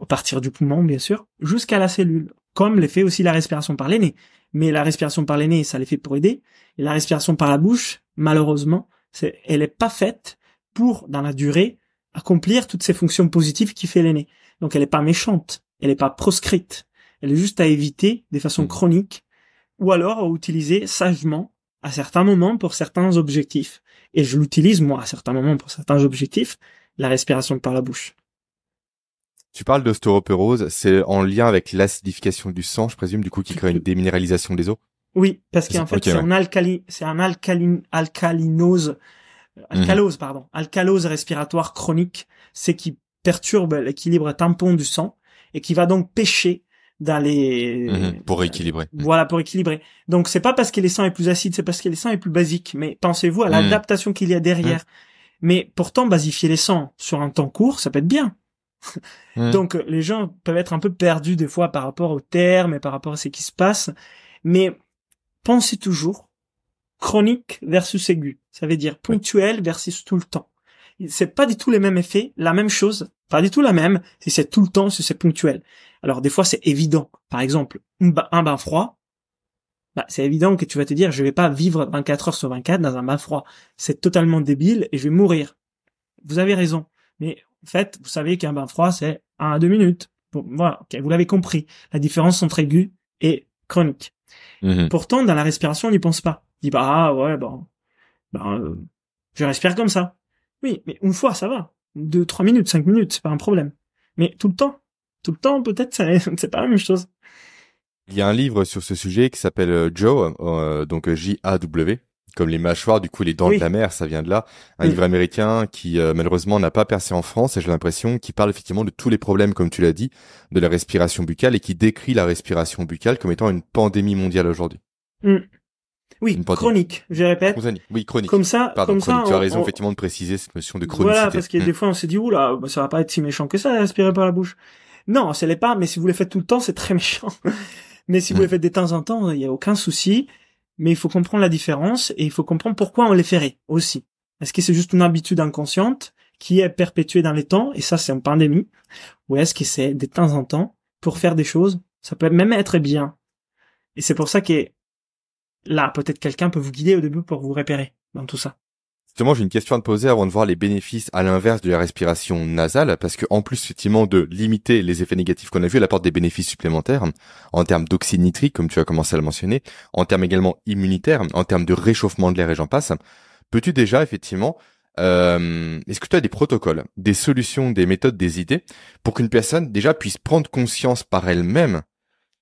à partir du poumon, bien sûr, jusqu'à la cellule, comme l'effet aussi la respiration par les. Mais la respiration par les nez, ça l'effet pour aider. Et la respiration par la bouche, malheureusement, c'est, elle est pas faite pour, dans la durée, accomplir toutes ces fonctions positives qui fait l'aîné. Donc elle est pas méchante, elle est pas proscrite. Elle est juste à éviter de façon mmh. chronique, ou alors à utiliser sagement à certains moments pour certains objectifs et je l'utilise moi à certains moments pour certains objectifs, la respiration par la bouche. Tu parles d'ostéoporose, c'est en lien avec l'acidification du sang, je présume, du coup, qui crée une déminéralisation des os? Oui, parce qu'en fait, c'est un alcali, c'est un alcaline, alcalinose, mhm. alcalose, pardon, alcalose respiratoire chronique, c'est qui perturbe l'équilibre tampon du sang et qui va donc pêcher dans les mhm, pour équilibrer. Voilà pour équilibrer. Donc c'est pas parce que les sangs est plus acide, c'est parce que les sangs est plus basique. Mais pensez-vous à mhm. l'adaptation qu'il y a derrière. Mais pourtant basifier les sangs sur un temps court, ça peut être bien. Donc les gens peuvent être un peu perdus des fois par rapport aux termes et par rapport à ce qui se passe. Mais pensez toujours chronique versus aigu. Ça veut dire ponctuel versus tout le temps. C'est pas du tout les mêmes effets, la même chose, pas du tout la même si c'est tout le temps, si c'est ponctuel. Alors des fois c'est évident. Par exemple, un bain froid, bah, c'est évident que tu vas te dire je vais pas vivre 24 heures sur 24 dans un bain froid. C'est totalement débile et je vais mourir. Vous avez raison. Mais fait, vous savez qu'un bain froid c'est 1 à 2 minutes. Bon, voilà, vous l'avez compris. La différence entre aigu et chronique. Mhm. Pourtant, dans la respiration, on n'y pense pas. On dit bah ah, ouais, bon, ben, euh, je respire comme ça. Oui, mais une fois, ça va. Deux, trois minutes, cinq minutes, c'est pas un problème. Mais tout le temps, tout le temps, peut-être, c'est pas la même chose. Il y a un livre sur ce sujet qui s'appelle euh, Joe, euh, donc J-A-W, comme les mâchoires, du coup les dents de la mer, ça vient de là. Un livre américain qui malheureusement n'a pas percé en France, et j'ai l'impression qu'il parle effectivement de tous les problèmes, comme tu l'as dit, de la respiration buccale, et qui décrit la respiration buccale comme étant une pandémie mondiale aujourd'hui. Mm. Oui, chronique, je répète. Oui, chronique. Comme ça, comme ça. Tu as raison effectivement de préciser cette notion de chronicité. Voilà, parce que des mm. fois on s'est dit oula, bah, ça va pas être si méchant que ça, respirer par la bouche. Non, ce n'est pas, mais si vous le faites tout le temps, c'est très méchant. mais si vous le faites de temps en temps, il n'y a aucun souci. Mais il faut comprendre la différence et il faut comprendre pourquoi on les ferait aussi. Est-ce que c'est juste une habitude inconsciente qui est perpétuée dans les temps, et ça c'est une pandémie, ou est-ce que c'est de temps en temps pour faire des choses, ça peut même être bien. Et c'est pour ça que là, peut-être quelqu'un peut vous guider au début pour vous repérer dans tout ça. Justement, j'ai une question à te poser avant de voir les bénéfices à l'inverse de la respiration nasale, parce que en plus effectivement de limiter les effets négatifs qu'on a vus, elle apporte des bénéfices supplémentaires en termes d'oxyde nitrique, comme tu as commencé à le mentionner, en termes également immunitaires, en termes de réchauffement de l'air et j'en passe. Peux-tu déjà effectivement euh, est-ce que tu as des protocoles, des solutions, des méthodes, des idées pour qu'une personne déjà puisse prendre conscience par elle-même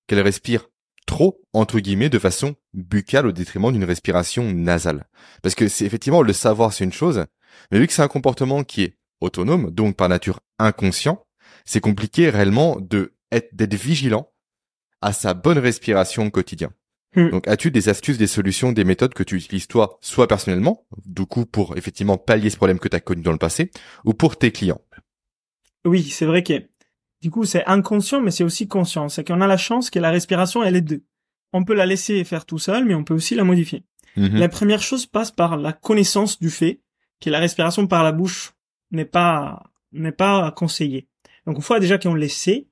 qu'elle respire trop, entre guillemets, de façon buccale au détriment d'une respiration nasale. Parce que c'est effectivement le savoir, c'est une chose, mais vu que c'est un comportement qui est autonome, donc par nature inconscient, c'est compliqué réellement de être, d'être vigilant à sa bonne respiration au quotidien. Hmm. Donc, as-tu des astuces, des solutions, des méthodes que tu utilises toi, soit personnellement, du coup pour effectivement pallier ce problème que tu as connu dans le passé, ou pour tes clients? Oui, c'est vrai que du coup c'est inconscient, mais c'est aussi conscient. C'est qu'on a la chance que la respiration, elle est deux. On peut la laisser faire tout seul, mais on peut aussi la modifier. Mhm. La première chose passe par la connaissance du fait que la respiration par la bouche n'est pas n'est pas conseillée. Donc une fois déjà qu'on le sait,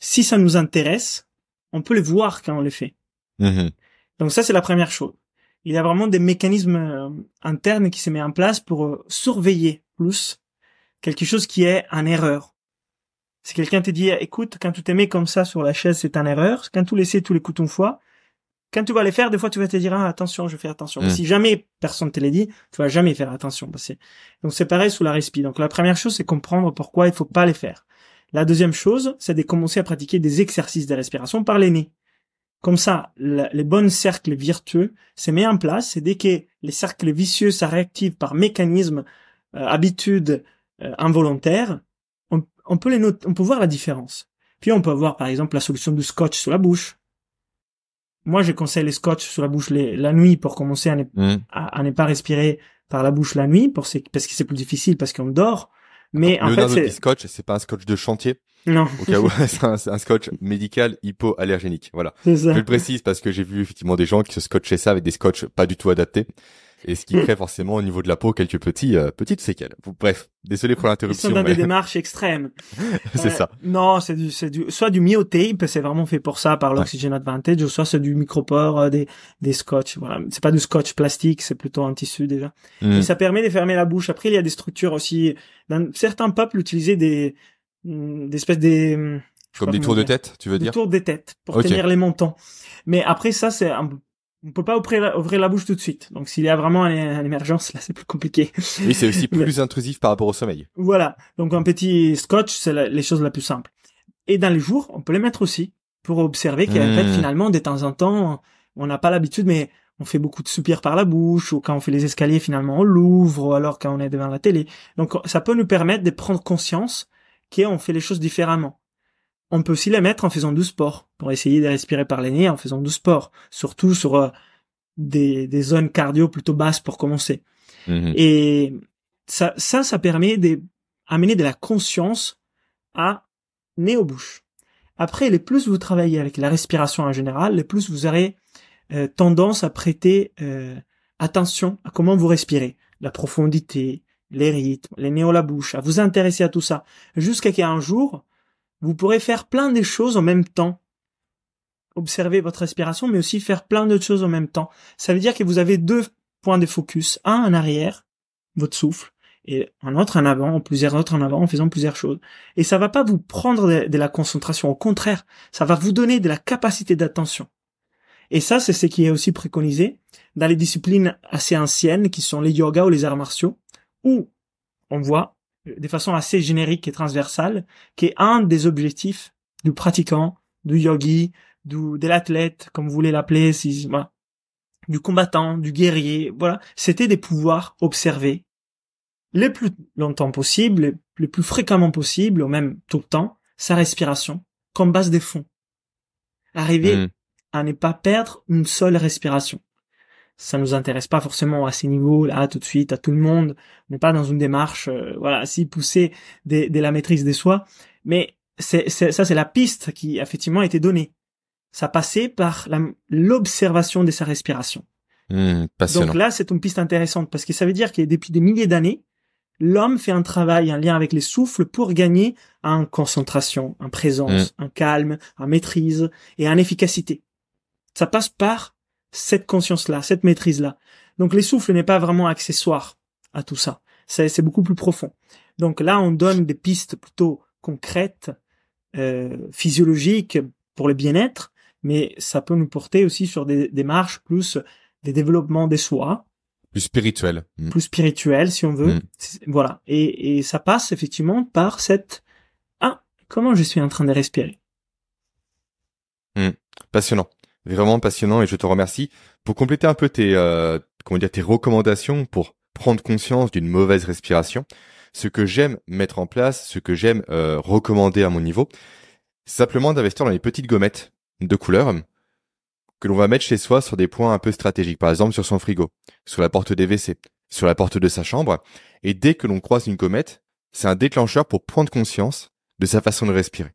si ça nous intéresse, on peut le voir quand on le fait. Mhm. Donc ça c'est la première chose. Il y a vraiment des mécanismes euh, internes qui se mettent en place pour euh, surveiller plus quelque chose qui est en erreur. Si quelqu'un te dit écoute quand tu te mets comme ça sur la chaise c'est en erreur, quand tu laisses tous les coups une fois, quand tu vas les faire, des fois tu vas te dire ah, attention, je fais attention. Si jamais personne te l'a dit, tu vas jamais faire attention. Donc c'est pareil sous la respi. Donc la première chose c'est comprendre pourquoi il faut pas les faire. La deuxième chose c'est de commencer à pratiquer des exercices de respiration par les nez. Comme ça, les bons cercles vertueux se mettent en place et dès que les cercles vicieux ça réactive par mécanisme, euh, habitude euh, involontaire, on, on peut les noter, on peut voir la différence. Puis on peut avoir par exemple la solution du scotch sur la bouche. Moi, je conseille les scotch sur la bouche les- la nuit pour commencer à ne, Mhm. à, à ne pas respirer par la bouche la nuit, pour parce que c'est plus difficile, parce qu'on dort. Mais en fait, Leonardo dit c'est scotch, c'est pas un scotch de chantier, non, au cas où c'est un, scotch médical hypoallergénique. Voilà. c'est Je ça. le précise parce que j'ai vu effectivement des gens qui se scotchaient ça avec des scotch pas du tout adaptés. Et ce qui crée forcément au niveau de la peau quelques petits, euh, petites séquelles. Bref, désolé pour Ils sont l'interruption. dans mais des démarches extrêmes. c'est Euh, ça. Non, c'est du, c'est du, soit du myotape, c'est vraiment fait pour ça par l'Oxygen Advantage, ou soit c'est du micropore, euh, des, des scotch. Voilà. C'est pas du scotch plastique, c'est plutôt un tissu déjà. Mhm. Et ça permet de fermer la bouche. Après, il y a des structures aussi. Dans certains peuples utilisaient des, hum, des espèces des, Comme des tours de tête, tu veux Des dire? tours des têtes pour tenir les montants. Mais après ça, c'est un, on peut pas ouvrir, la- ouvrir la bouche tout de suite. Donc s'il y a vraiment une, une émergence, là, c'est plus compliqué. Oui, c'est aussi Mais- plus intrusif par rapport au sommeil. Voilà. Donc un petit scotch, c'est la- les choses la plus simples. Et dans les jours, on peut les mettre aussi pour observer qu'en Mmh. fait, finalement, de temps en temps, on n'a pas l'habitude, mais on fait beaucoup de soupirs par la bouche, ou quand on fait les escaliers, finalement, on l'ouvre, ou alors quand on est devant la télé. Donc ça peut nous permettre de prendre conscience qu'on fait les choses différemment. On peut aussi les mettre en faisant du sport, pour essayer de respirer par les nez en faisant du sport, surtout sur euh, des, des zones cardio plutôt basses pour commencer. Mhm. Et ça, ça, ça permet d'amener de la conscience à nez aux bouches. Après, les plus vous travaillez avec la respiration en général, les plus vous aurez euh, tendance à prêter euh, attention à comment vous respirez, la profondité, les rythmes, les nez à la bouche, à vous intéresser à tout ça, jusqu'à qu'un jour, vous pourrez faire plein de choses en même temps. Observer votre respiration, mais aussi faire plein d'autres choses en même temps. Ça veut dire que vous avez deux points de focus, un en arrière, votre souffle, et un autre en avant, ou plusieurs autres en avant, en faisant plusieurs choses. Et ça va pas vous prendre de, la concentration, au contraire, ça va vous donner de la capacité d'attention. Et ça, c'est ce qui est aussi préconisé dans les disciplines assez anciennes, qui sont les yoga ou les arts martiaux, où on voit, de façon assez générique et transversale, qu'est un des objectifs du pratiquant, du yogi, du, de l'athlète, comme vous voulez l'appeler, si, voilà, du combattant, du guerrier, voilà, c'était de pouvoir observer le plus longtemps possible, le, plus fréquemment possible, ou même tout le temps, sa respiration, comme base des fonds. Arriver Mhm. à ne pas perdre une seule respiration. Ça nous intéresse pas forcément à ces niveaux là tout de suite à tout le monde. On n'est pas dans une démarche euh, voilà si poussée de, de la maîtrise des soi, mais c'est, c'est- ça c'est la piste qui effectivement a été donnée. Ça passait par la- l'observation de sa respiration. Passionnant. Donc là, c'est une piste intéressante parce que ça veut dire que depuis des milliers d'années, l'homme fait un travail, un lien avec les souffles pour gagner en concentration, en présence, en calme, en maîtrise et en efficacité. Ça passe par cette conscience-là, cette maîtrise-là. Donc les souffles n'est pas vraiment accessoire à tout ça. C'est c'est beaucoup plus profond. Donc là, on donne des pistes plutôt concrètes, euh, physiologiques pour le bien-être, mais ça peut nous porter aussi sur des démarches plus des développements des soi, Plus spirituel. Mhm. plus spirituels si on veut. Mm. Voilà. Et, et ça passe effectivement par cette ah comment je suis en train de respirer? Passionnant. Vraiment passionnant et je te remercie. Pour compléter un peu tes, euh, comment dire, tes recommandations pour prendre conscience d'une mauvaise respiration, ce que j'aime mettre en place, ce que j'aime euh, recommander à mon niveau, c'est simplement d'investir dans les petites gommettes de couleur que l'on va mettre chez soi sur des points un peu stratégiques, par exemple sur son frigo, sur la porte des WC, sur la porte de sa chambre, et dès que l'on croise une comète, c'est un déclencheur pour prendre conscience de sa façon de respirer.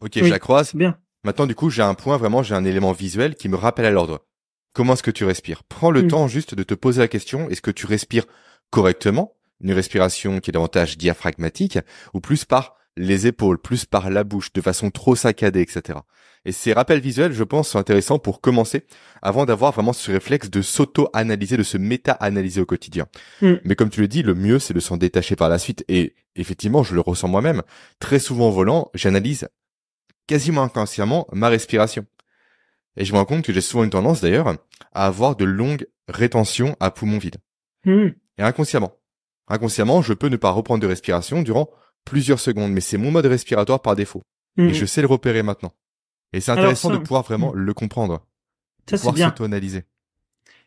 Ok, je la croise. Bien. Maintenant, du coup, j'ai un point, vraiment, j'ai un élément visuel qui me rappelle à l'ordre. Comment est-ce que tu respires? Prends le Mm. temps juste de te poser la question, est-ce que tu respires correctement? Une respiration qui est davantage diaphragmatique ou plus par les épaules, plus par la bouche, de façon trop saccadée, etc. Et ces rappels visuels, je pense, sont intéressants pour commencer, avant d'avoir vraiment ce réflexe de s'auto-analyser, de se méta-analyser au quotidien. Mm. Mais comme tu le dis, le mieux, c'est de s'en détacher par la suite. Et effectivement, je le ressens moi-même. Très souvent volant, j'analyse quasiment inconsciemment ma respiration. Et je me rends compte que j'ai souvent une tendance d'ailleurs à avoir de longues rétentions à poumon vide. Hmm. Et inconsciemment. Inconsciemment, je peux ne pas reprendre de respiration durant plusieurs secondes, mais c'est mon mode respiratoire par défaut. Hmm. Et je sais le repérer maintenant. Et c'est intéressant ça- de pouvoir vraiment le comprendre, Ça, c'est pouvoir s'auto-analyser.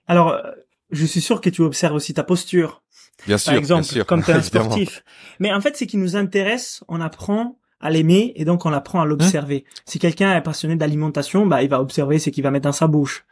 Alors, euh, je suis sûr que tu observes aussi ta posture. Bien sûr, par exemple, bien sûr. comme tu es un sportif. Mais en fait, c'est qui nous intéresse, on apprend à l'aimer et donc on apprend à l'observer. Hein si quelqu'un est passionné d'alimentation, bah il va observer ce qu'il va mettre dans sa bouche.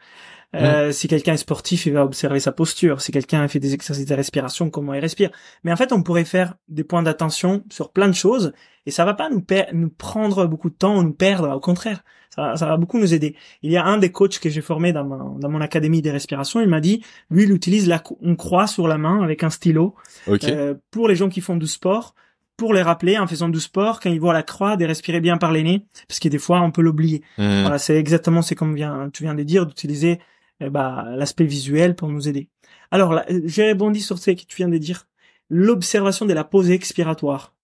Hein Euh, Si quelqu'un est sportif, il va observer sa posture. Si quelqu'un fait des exercices de respiration, comment il respire. Mais en fait, on pourrait faire des points d'attention sur plein de choses et ça va pas nous, nous prendre beaucoup de temps ou nous perdre. Au contraire, ça, ça va beaucoup nous aider. Il y a un des coachs que j'ai formé dans, ma- dans mon académie des respirations. Il m'a dit, lui, il utilise la, une croix sur la main avec un stylo Ok. euh, pour les gens qui font du sport, pour les rappeler en faisant du sport, quand ils voient la croix, de respirer bien par les nez, parce que des fois on peut l'oublier. Hmm. Voilà, c'est exactement c'est comme vient, tu viens de dire, d'utiliser eh bah, l'aspect visuel pour nous aider. Alors, euh, j'ai rebondi sur ce que tu viens de dire, l'observation de la pause expiratoire.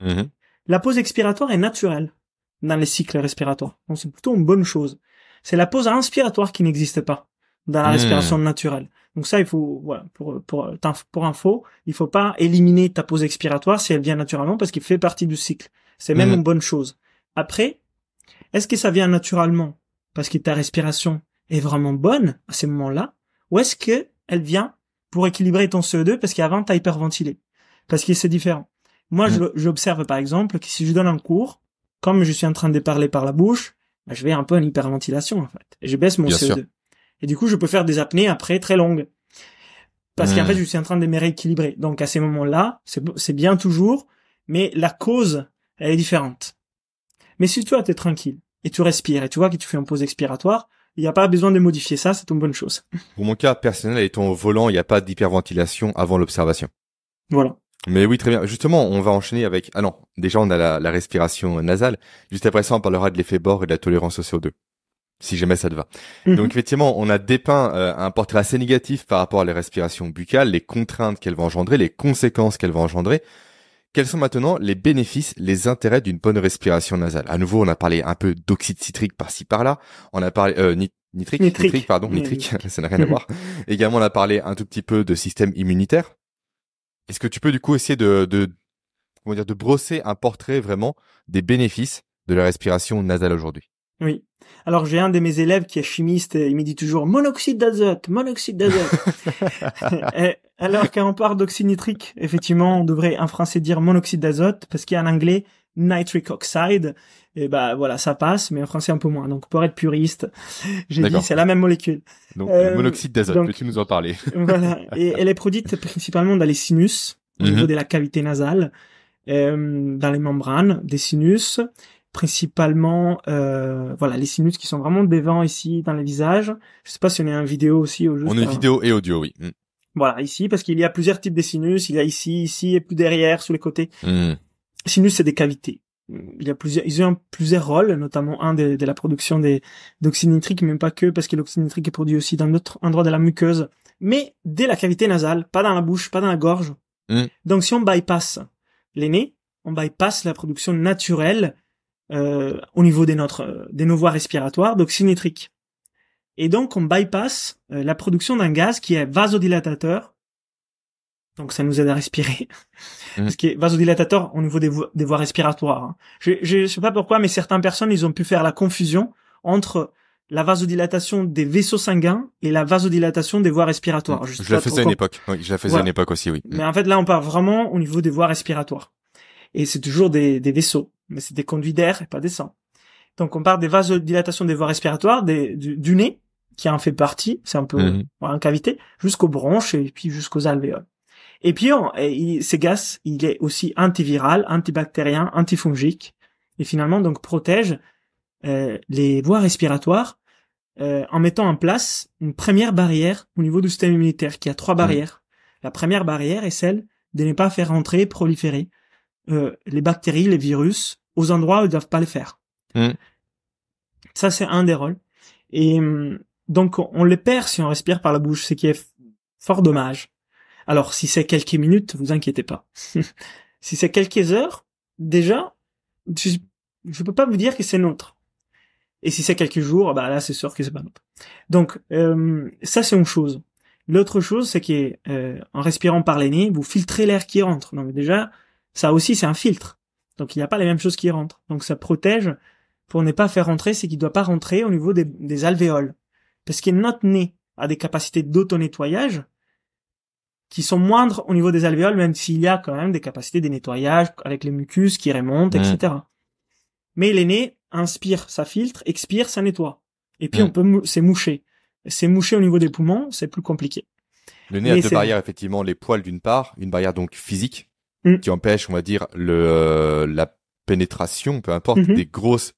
Mhm. La pause expiratoire est naturelle dans les cycles respiratoires. Donc c'est plutôt une bonne chose. C'est la pause inspiratoire qui n'existe pas dans la Hmm. respiration naturelle. Donc ça, il faut, voilà, pour, pour, pour info, il faut pas éliminer ta pause expiratoire si elle vient naturellement parce qu'il fait partie du cycle. C'est même Mhm. une bonne chose. Après, est-ce que ça vient naturellement parce que ta respiration est vraiment bonne à ces moments-là ou est-ce que elle vient pour équilibrer ton CO2 parce qu'avant t'as hyperventilé? Parce que c'est différent. Moi, je- j'observe par exemple que si je donne un cours, comme je suis en train de parler par la bouche, bah, je vais un peu en hyperventilation en fait. Et je baisse mon Bien CO2. sûr. Et du coup, je peux faire des apnées après très longues. Parce qu'en Hmm. fait, je suis en train de me rééquilibrer. Donc à ces moments-là, c'est c'est bien toujours, mais la cause, elle est différente. Mais si toi, t'es tranquille, et tu respires, et tu vois que tu fais une pause expiratoire, il n'y a pas besoin de modifier ça, c'est une bonne chose. Pour mon cas personnel, étant au volant, il n'y a pas d'hyperventilation avant l'observation. Voilà. Mais oui, très bien. Justement, on va enchaîner avec... Ah non, déjà on a la, la respiration nasale. Juste après ça, on parlera de l'effet bord et de la tolérance au CO2. Si jamais ça te va. Mhm. Donc effectivement, on a dépeint euh, un portrait assez négatif par rapport à la respiration buccale, les contraintes qu'elle va engendrer, les conséquences qu'elle va engendrer. Quels sont maintenant les bénéfices, les intérêts d'une bonne respiration nasale? À nouveau, on a parlé un peu d'oxyde citrique par-ci par-là. On a parlé euh, nit- nitrique, Nitrique. pardon, Oui, nitrique, nitrique. ça n'a rien à voir. Également, on a parlé un tout petit peu de système immunitaire. Est-ce que tu peux du coup essayer de, de comment dire, de brosser un portrait vraiment des bénéfices de la respiration nasale aujourd'hui? Oui. Alors j'ai un de mes élèves qui est chimiste, et il me dit toujours monoxyde d'azote, monoxyde d'azote. Alors quand on parle d'oxyde nitrique, effectivement, on devrait en français dire monoxyde d'azote parce qu'il y a en anglais nitric oxide. Et bah voilà, ça passe, mais en français un peu moins. Donc pour être puriste, j'ai dit c'est la même molécule. Donc Euh, monoxyde d'azote, peux-tu nous en parler? voilà. Et elle est produite principalement dans les sinus, au Mhm. niveau de la cavité nasale, euh, dans les membranes des sinus, principalement, euh, voilà, les sinus qui sont vraiment devant ici dans le visage. Je sais pas si on est en vidéo aussi ou juste. On est vidéo et audio, oui. Mm. Voilà, ici, parce qu'il y a plusieurs types de sinus. Il y a ici, ici et plus derrière, sur les côtés. Mm. Sinus, c'est des cavités. Il y a plusieurs, ils ont plusieurs rôles, notamment un de, de la production des d'oxyde nitrique, mais pas que, parce que l'oxyde nitrique est produit aussi dans d'autres endroits de la muqueuse. Mais dès la cavité nasale, pas dans la bouche, pas dans la gorge. Mm. Donc si on bypass les nez, on bypass la production naturelle euh, au niveau de notre de nos voies respiratoires d'oxyde nitrique. Et donc on bypass euh, la production d'un gaz qui est vasodilatateur. Donc ça nous aide à respirer. Mm. Parce que vasodilatateur au niveau des, vo- des voies respiratoires. hein. Je, je sais pas pourquoi, mais certaines personnes ils ont pu faire la confusion entre la vasodilatation des vaisseaux sanguins et la vasodilatation des voies respiratoires. sais Je la faisais à une époque. Oui, je la faisais Voilà. à une époque aussi, oui. Mais en fait, là, on parle vraiment au niveau des voies respiratoires. Et c'est toujours des, des vaisseaux, mais c'est des conduits d'air et pas des sangs. Donc on parle des vasodilatations des voies respiratoires, des, du, nez, qui en fait partie, c'est un peu mm une cavité, jusqu'aux bronches et puis jusqu'aux alvéoles. Et puis on, ces gaz, il est aussi antiviral, antibactérien, antifongique, et finalement donc protège euh, les voies respiratoires euh, en mettant en place une première barrière au niveau du système immunitaire, qui a trois barrières. La première barrière est celle de ne pas faire entrer, proliférer euh, les bactéries, les virus aux endroits où ils doivent pas les faire. Mm. Ça, c'est un des rôles. Et hum, donc, on les perd si on respire par la bouche, ce qui est fort dommage. Alors, si c'est quelques minutes, vous inquiétez pas. si c'est quelques heures, déjà, je, je peux pas vous dire que c'est nôtre. Et si c'est quelques jours, bah là, c'est sûr que c'est pas nôtre. Donc, euh, ça, c'est une chose. L'autre chose, c'est que euh, en respirant par les nez, vous filtrez l'air qui rentre. Donc déjà, ça aussi, c'est un filtre. Donc il n'y a pas les mêmes choses qui rentrent. Donc ça protège pour ne pas faire rentrer ce qui ne doit pas rentrer au niveau des, des alvéoles. Parce que notre nez a des capacités d'auto-nettoyage qui sont moindres au niveau des alvéoles, même s'il y a quand même des capacités de nettoyage avec les mucus qui remontent, etc. Mais les nez inspire, ça filtre, expire, ça nettoie. Et puis on peut, c'est moucher. C'est moucher au niveau des poumons, c'est plus compliqué. Le nez a deux barrières, effectivement, les poils d'une part, une barrière donc physique, mm. qui empêche, on va dire, le, euh, la pénétration, peu importe, mm-hmm. des grosses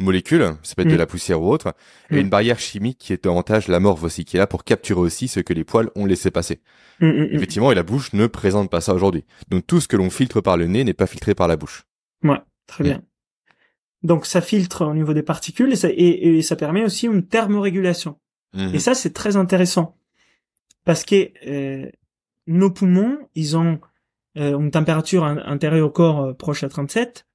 molécules, ça peut être de mm. la poussière ou autre, et mm. une barrière chimique qui est davantage la morve aussi, qui est là pour capturer aussi ce que les poils ont laissé passer. Effectivement, et la bouche ne présente pas ça aujourd'hui. Donc tout ce que l'on filtre par le nez n'est pas filtré par la bouche. Ouais, très bien. Donc ça filtre au niveau des particules et ça, et, ça permet aussi une thermorégulation. Mm-hmm. Et ça, c'est très intéressant. Parce que euh, nos poumons, ils ont euh, une température intérieure au corps euh, proche à 37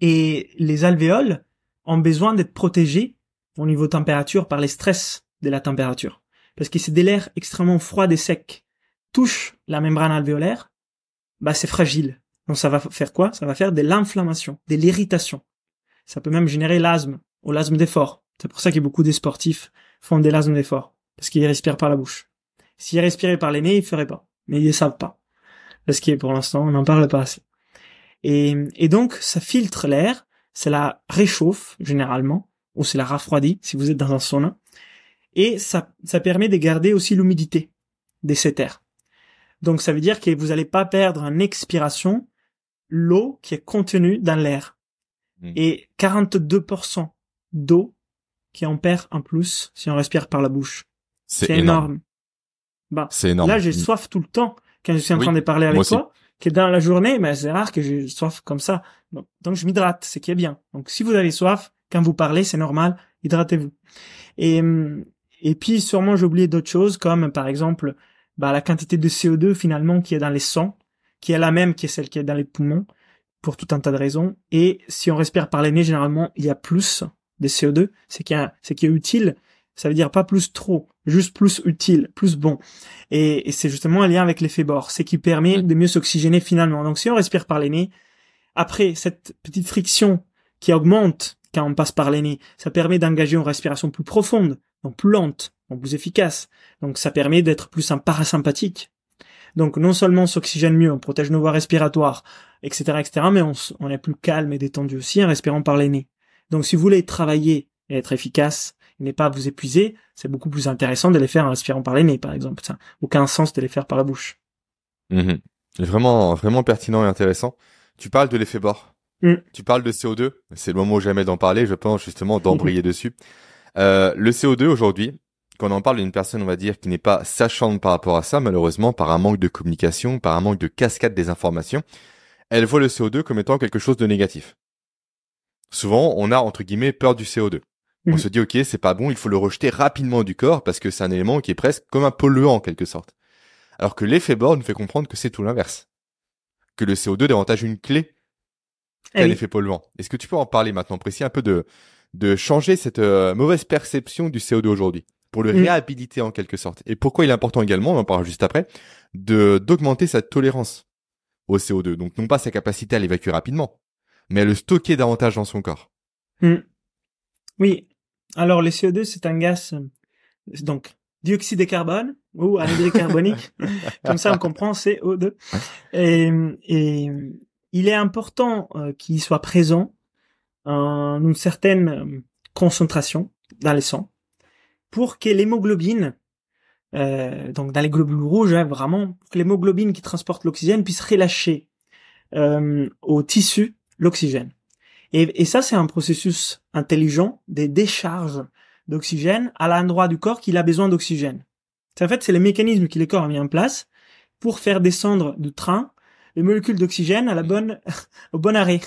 et les alvéoles ont besoin d'être protégés au niveau température par les stress de la température. Parce que c'est de l'air extrêmement froid et sec touche la membrane alvéolaire, bah c'est fragile. Donc ça va faire quoi? Ça va faire de l'inflammation, de l'irritation. Ça peut même générer l'asthme ou l'asthme d'effort. C'est pour ça que beaucoup des sportifs font des l'asthme d'effort parce qu'ils respirent par la bouche. S'ils respiraient par les nez, ils feraient pas. Mais ils ne savent pas. Parce que pour l'instant, on n'en parle pas assez. Et, et donc, ça filtre l'air, ça la réchauffe généralement, ou c'est la refroidit si vous êtes dans un sauna. Et ça, ça permet de garder aussi l'humidité de cet air. Donc ça veut dire que vous n'allez pas perdre en expiration l'eau qui est contenue dans l'air. Hmm. Et 42% d'eau qui en perd en plus si on respire par la bouche. C'est énorme. Bah, c'est énorme. Là, j'ai soif tout le temps quand je suis en train de parler avec toi. Que dans la journée, mais c'est rare que j'ai soif comme ça. Donc, je m'hydrate, ce qui est bien. Donc, si vous avez soif, quand vous parlez, c'est normal, hydratez-vous. Et, et puis, sûrement, j'ai oublié d'autres choses, comme, par exemple, bah, la quantité de CO2, finalement, qui est dans les sangs, qui est la même que celle qui est dans les poumons, pour tout un tas de raisons. Et si on respire par les nez, généralement, il y a plus de CO2, c'est qui est, qui est utile. Ça veut dire pas plus trop, juste plus utile, plus bon. Et, c'est justement un lien avec l'effet bord, c'est qui permet de mieux s'oxygéner finalement. Donc si on respire par les nez, après cette petite friction qui augmente quand on passe par les nez, ça permet d'engager une respiration plus profonde, donc plus lente, donc plus efficace. Donc ça permet d'être plus un parasympathique. Donc non seulement on s'oxygène mieux, on protège nos voies respiratoires, etc., etc., mais on, on est plus calme et détendu aussi en respirant par les nez. Donc si vous voulez travailler et être efficace, ne pas vous épuiser, c'est beaucoup plus intéressant de les faire en respirant par les nez, par exemple. Ça aucun sens de les faire par la bouche. Mmh. Vraiment, vraiment pertinent et intéressant. Tu parles de l'effet bord. Mmh. Tu parles de CO2. C'est le moment jamais d'en parler, je pense justement d'embrayer dessus. Euh, le CO2 aujourd'hui, quand on en parle d'une personne, on va dire, qui n'est pas sachante par rapport à ça, malheureusement, par un manque de communication, par un manque de cascade des informations, elle voit le CO2 comme étant quelque chose de négatif. Souvent, on a, entre guillemets, peur du CO2. On mhm. se dit, OK, c'est pas bon, il faut le rejeter rapidement du corps parce que c'est un élément qui est presque comme un polluant, en quelque sorte. Alors que l'effet Bohr nous fait comprendre que c'est tout l'inverse. Que le CO2 est davantage une clé qu'un eh effet polluant. Est-ce que tu peux en parler maintenant, précis un peu de, de changer cette euh, mauvaise perception du CO2 aujourd'hui pour le mm. réhabiliter en quelque sorte? Et pourquoi il est important également, on en parlera juste après, de d'augmenter sa tolérance au CO2. Donc non pas sa capacité à l'évacuer rapidement, mais à le stocker davantage dans son corps. Mm. Oui. Alors le CO2 c'est un gaz donc dioxyde de carbone ou anhydride carbonique. Comme ça on comprend CO2. Et, et il est important euh, qu'il soit présent une certaine concentration dans le sang pour que l'hémoglobine, euh, donc dans les globules rouges, hein, vraiment, que l'hémoglobine qui transporte l'oxygène puisse relâcher euh, au tissu l'oxygène. Et, et, ça, c'est un processus intelligent des décharges d'oxygène à l'endroit du corps qui a besoin d'oxygène. En fait, c'est le mécanisme que le corps a mis en place pour faire descendre du train les molécules d'oxygène à la bonne, au bon arrêt.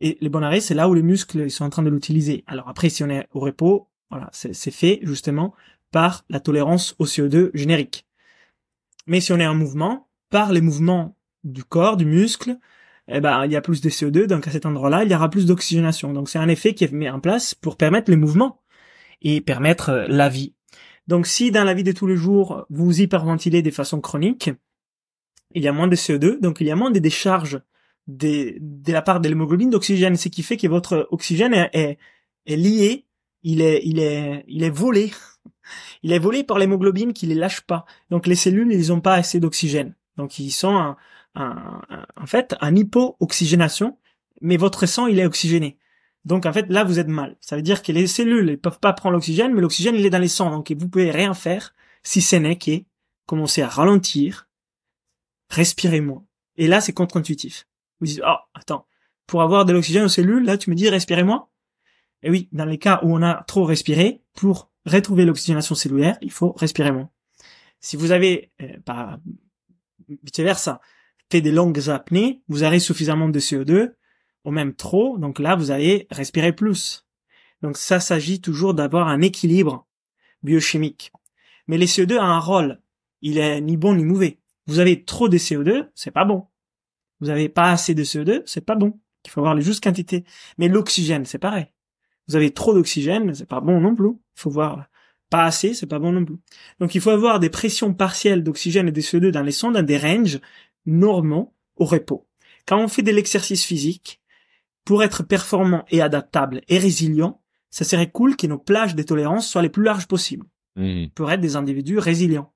Et le bon arrêt, c'est là où les muscles ils sont en train de l'utiliser. Alors après, si on est au repos, voilà, c'est fait justement par la tolérance au CO2 générique. Mais si on est en mouvement, par les mouvements du corps, du muscle, eh ben, il y a plus de CO2, donc à cet endroit-là, il y aura plus d'oxygénation. Donc c'est un effet qui est mis en place pour permettre les mouvements et permettre euh, la vie. Donc si dans la vie de tous les jours, vous hyperventilez de façon chronique, il y a moins de CO2, donc il y a moins de décharges de, la part de l'hémoglobine d'oxygène, ce qui fait que votre oxygène est, est, lié, il est, il est, il est volé. Il est volé par l'hémoglobine qui les lâche pas. Donc les cellules, ils n'ont pas assez d'oxygène. Donc ils sont en fait en hypo-oxygénation, mais votre sang, il est oxygéné. Donc en fait là vous êtes mal. Ça veut dire que les cellules ne peuvent pas prendre l'oxygène, mais l'oxygène il est dans les sangs, donc vous pouvez rien faire si ce n'est que commencer à ralentir, respirer moins. Et là c'est contre-intuitif. Vous dites oh attends pour avoir de l'oxygène aux cellules là tu me dis respirez moins? Et oui dans les cas où on a trop respiré pour retrouver l'oxygénation cellulaire il faut respirer moins. Si vous avez euh, vice versa des longues apnées, vous avez suffisamment de CO2 ou même trop, donc là vous allez respirer plus. Donc ça s'agit toujours d'avoir un équilibre biochimique. Mais les CO2 a un rôle, il est ni bon ni mauvais. Vous avez trop de CO2, c'est pas bon. Vous avez pas assez de CO2, c'est pas bon. Il faut avoir les justes quantités. Mais l'oxygène, c'est pareil. Vous avez trop d'oxygène, c'est pas bon non plus. Il faut voir pas assez, c'est pas bon non plus. Donc il faut avoir des pressions partielles d'oxygène et de CO2 dans les sondes dans des ranges normaux au repos. Quand on fait de l'exercice physique, pour être performant et adaptable et résilient, ça serait cool que nos plages de tolérance soient les plus larges possibles. Mmh. Pour être des individus résilients.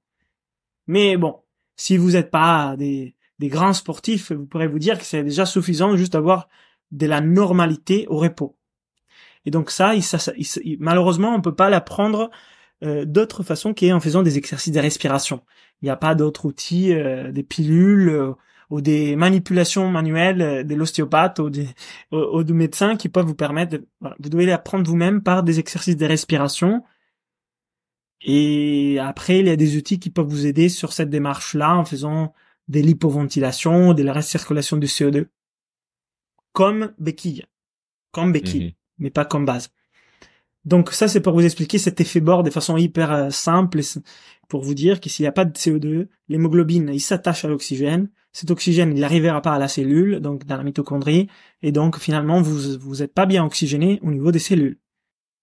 Mais bon, si vous n'êtes pas des, des grands sportifs, vous pourrez vous dire que c'est déjà suffisant juste d'avoir de la normalité au repos. Et donc ça, malheureusement, on peut pas l'apprendre euh, d'autre façon qu'en faisant des exercices de respiration. Il n'y a pas d'autres outils, euh, des pilules, euh, ou des manipulations manuelles euh, de l'ostéopathe ou des, ou, du médecin qui peuvent vous permettre de, vous devez apprendre vous-même par des exercices de respiration. Et après, il y a des outils qui peuvent vous aider sur cette démarche-là en faisant de l'hypoventilation, de la recirculation du CO2. Comme béquille. Comme béquille. Mhm. Mais pas comme base. Donc ça, c'est pour vous expliquer cet effet bord de façon hyper euh, simple, pour vous dire que s'il n'y a pas de CO2, l'hémoglobine, il s'attache à l'oxygène, cet oxygène, il n'arrivera pas à la cellule, donc dans la mitochondrie, et donc finalement, vous vous êtes pas bien oxygéné au niveau des cellules,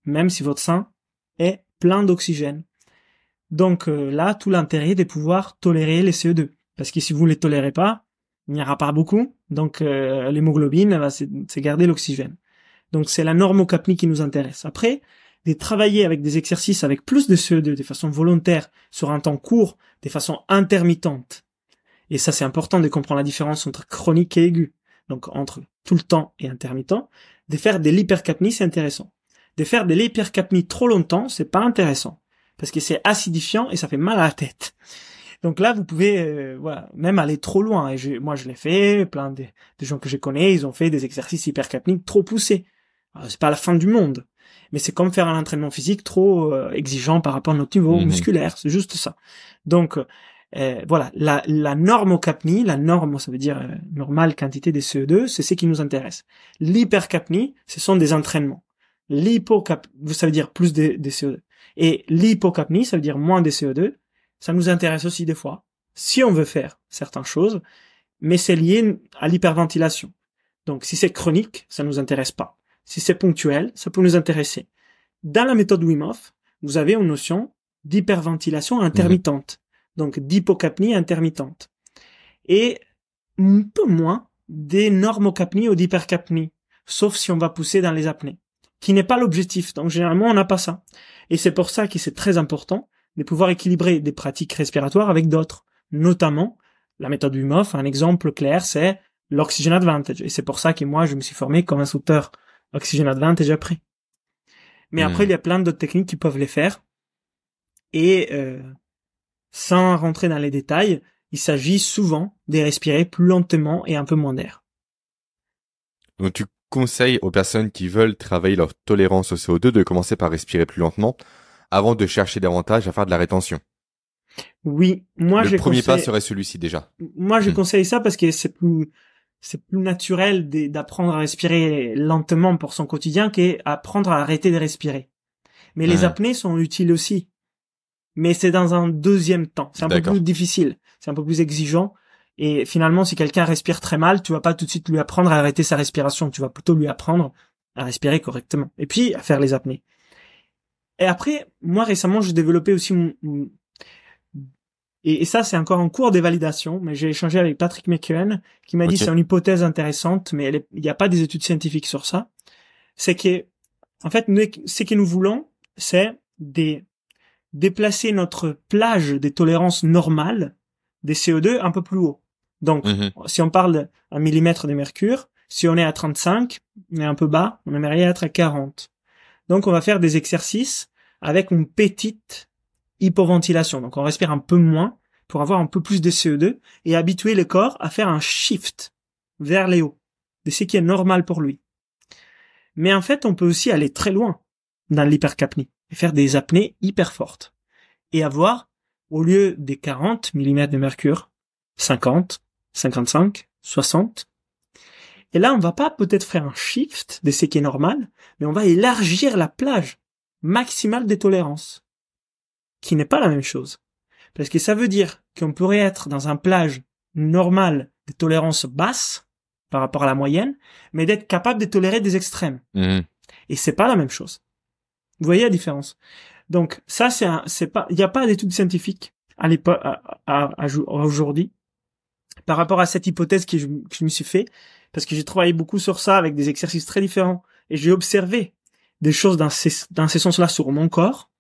même si votre sein est plein d'oxygène. Donc euh, là, tout l'intérêt de pouvoir tolérer les CO2, parce que si vous ne les tolérez pas, il n'y aura pas beaucoup, donc euh, l'hémoglobine va se garder l'oxygène. Donc c'est la normocapnie qui nous intéresse. Après, de travailler avec des exercices avec plus de CO2 de façon volontaire sur un temps court, de façon intermittente, et ça, c'est important de comprendre la différence entre chronique et aigu. Donc, entre tout le temps et intermittent. De faire de l'hypercapnie, c'est intéressant. De faire de l'hypercapnie trop longtemps, c'est pas intéressant. Parce que c'est acidifiant et ça fait mal à la tête. Donc là, vous pouvez, euh, voilà, même aller trop loin. Et moi, je l'ai fait. Plein de, gens que je connais, ils ont fait des exercices hypercapniques trop poussés. C'est pas la fin du monde. Mais c'est comme faire un entraînement physique trop euh, exigeant par rapport à notre niveau mhm. musculaire. C'est juste ça. Donc, euh, voilà, la, la norme au capni, la norme, ça veut dire euh, normale quantité de CO2, c'est ce qui nous intéresse. L'hypercapnie, ce sont des entraînements. L'hypocapnie, ça veut dire plus de, de CO2. Et l'hypocapnie, ça veut dire moins de CO2. Ça nous intéresse aussi des fois, si on veut faire certaines choses, mais c'est lié à l'hyperventilation. Donc, si c'est chronique, ça nous intéresse pas. Si c'est ponctuel, ça peut nous intéresser. Dans la méthode Wim Hof, vous avez une notion d'hyperventilation intermittente donc d'hypocapnie intermittente. Et un peu moins des normocapnies ou d'hypercapnie, sauf si on va pousser dans les apnées, qui n'est pas l'objectif. Donc généralement, on n'a pas ça. Et c'est pour ça que c'est très important de pouvoir équilibrer des pratiques respiratoires avec d'autres, notamment la méthode Wim Hof. Un exemple clair, c'est l'oxygen advantage. Et c'est pour ça que moi, je me suis formé comme instructeur Oxygène Advantage après. Mais Hmm. après, il y a plein d'autres techniques qui peuvent les faire. Et euh, sans rentrer dans les détails, il s'agit souvent de respirer plus lentement et un peu moins d'air. Donc tu conseilles aux personnes qui veulent travailler leur tolérance au CO2 de commencer par respirer plus lentement avant de chercher davantage à faire de la rétention. Oui, moi le je premier pas conseille- serait celui-ci déjà. moi je Hmm. conseille ça parce que c'est plus c'est plus naturel d'apprendre à respirer lentement pour son quotidien qu'apprendre à arrêter de respirer. Mais les apnées sont utiles aussi. Mais c'est dans un deuxième temps. C'est un peu plus difficile. C'est un peu plus exigeant. Et finalement, si quelqu'un respire très mal, tu vas pas tout de suite lui apprendre à arrêter sa respiration. Tu vas plutôt lui apprendre à respirer correctement. Et puis, à faire les apnées. Et après, moi, récemment, j'ai développé aussi et, et ça, c'est encore en cours d'évalidation, mais j'ai échangé avec Patrick McKeown, qui m'a dit Ok. c'est une hypothèse intéressante, mais il n'y a pas des études scientifiques sur ça. C'est que, en fait, nous, ce que nous voulons, c'est des, déplacer notre plage des tolérances normales des CO2 un peu plus haut. Donc, Mhm. si on parle d'un millimètre de mercure, si on est à 35, on est un peu bas, on aimerait être à 40. Donc, on va faire des exercices avec une petite hypoventilation. Donc, on respire un peu moins pour avoir un peu plus de CO2 et habituer le corps à faire un shift vers les hauts, de ce qui est normal pour lui. Mais en fait, on peut aussi aller très loin dans l'hypercapnie et faire des apnées hyper fortes et avoir, au lieu des 40 mm de mercure, 50, 55, 60. Et là, on va pas peut-être faire un shift de ce qui est normal, mais on va élargir la plage maximale des tolérances, qui n'est pas la même chose. Parce que ça veut dire qu'on pourrait être dans un plage normal de tolérance basse par rapport à la moyenne, mais d'être capable de tolérer des extrêmes. Mhm. Et c'est pas la même chose. Vous voyez la différence? Donc ça c'est un, c'est pas, il n'y a pas d'études scientifiques à l'époque, à, à- à aujourd'hui, par rapport à cette hypothèse que je, que je me suis fait, parce que j'ai travaillé beaucoup sur ça avec des exercices très différents et j'ai observé des choses dans ces, dans ces sens-là sur mon corps.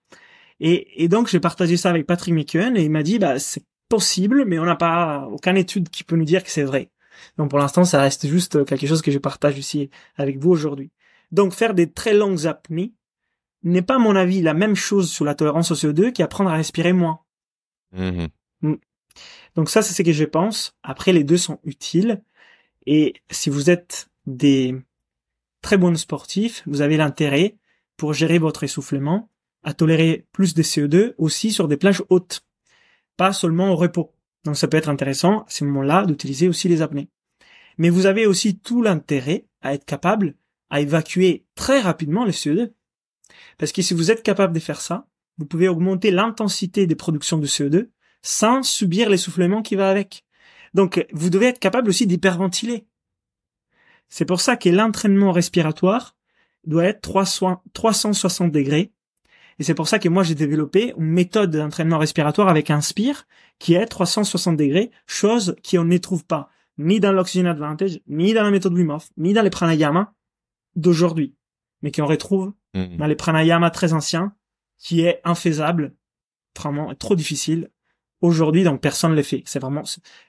Et, et donc j'ai partagé ça avec Patrick McKeown et il m'a dit bah c'est possible, mais on n'a pas aucune étude qui peut nous dire que c'est vrai. Donc pour l'instant ça reste juste quelque chose que je partage ici avec vous aujourd'hui. Donc faire des très longues apnées n'est pas, à mon avis, la même chose sur la tolérance au CO2 qu'apprendre à respirer moins. Mhm. Donc ça, c'est ce que je pense. Après, les deux sont utiles. Et si vous êtes des très bons sportifs, vous avez l'intérêt, pour gérer votre essoufflement, à tolérer plus de CO2 aussi sur des plages hautes. Pas seulement au repos. Donc ça peut être intéressant, à ce moment-là, d'utiliser aussi les apnées. Mais vous avez aussi tout l'intérêt à être capable à évacuer très rapidement le CO2. Parce que si vous êtes capable de faire ça, vous pouvez augmenter l'intensité des productions de CO2 sans subir l'essoufflement qui va avec. Donc, vous devez être capable aussi d'hyperventiler. C'est pour ça que l'entraînement respiratoire doit être 300 360 degrés. Et c'est pour ça que moi, j'ai développé une méthode d'entraînement respiratoire avec Inspire qui est 360 degrés, chose qu'on ne trouve pas ni dans l'Oxygen Advantage, ni dans la méthode Wim Hof, ni dans les pranayama d'aujourd'hui, mais qu'on retrouve Mhm. dans les pranayama très anciens, qui est infaisable, vraiment trop difficile. Aujourd'hui, donc personne ne le fait. C'est vraiment,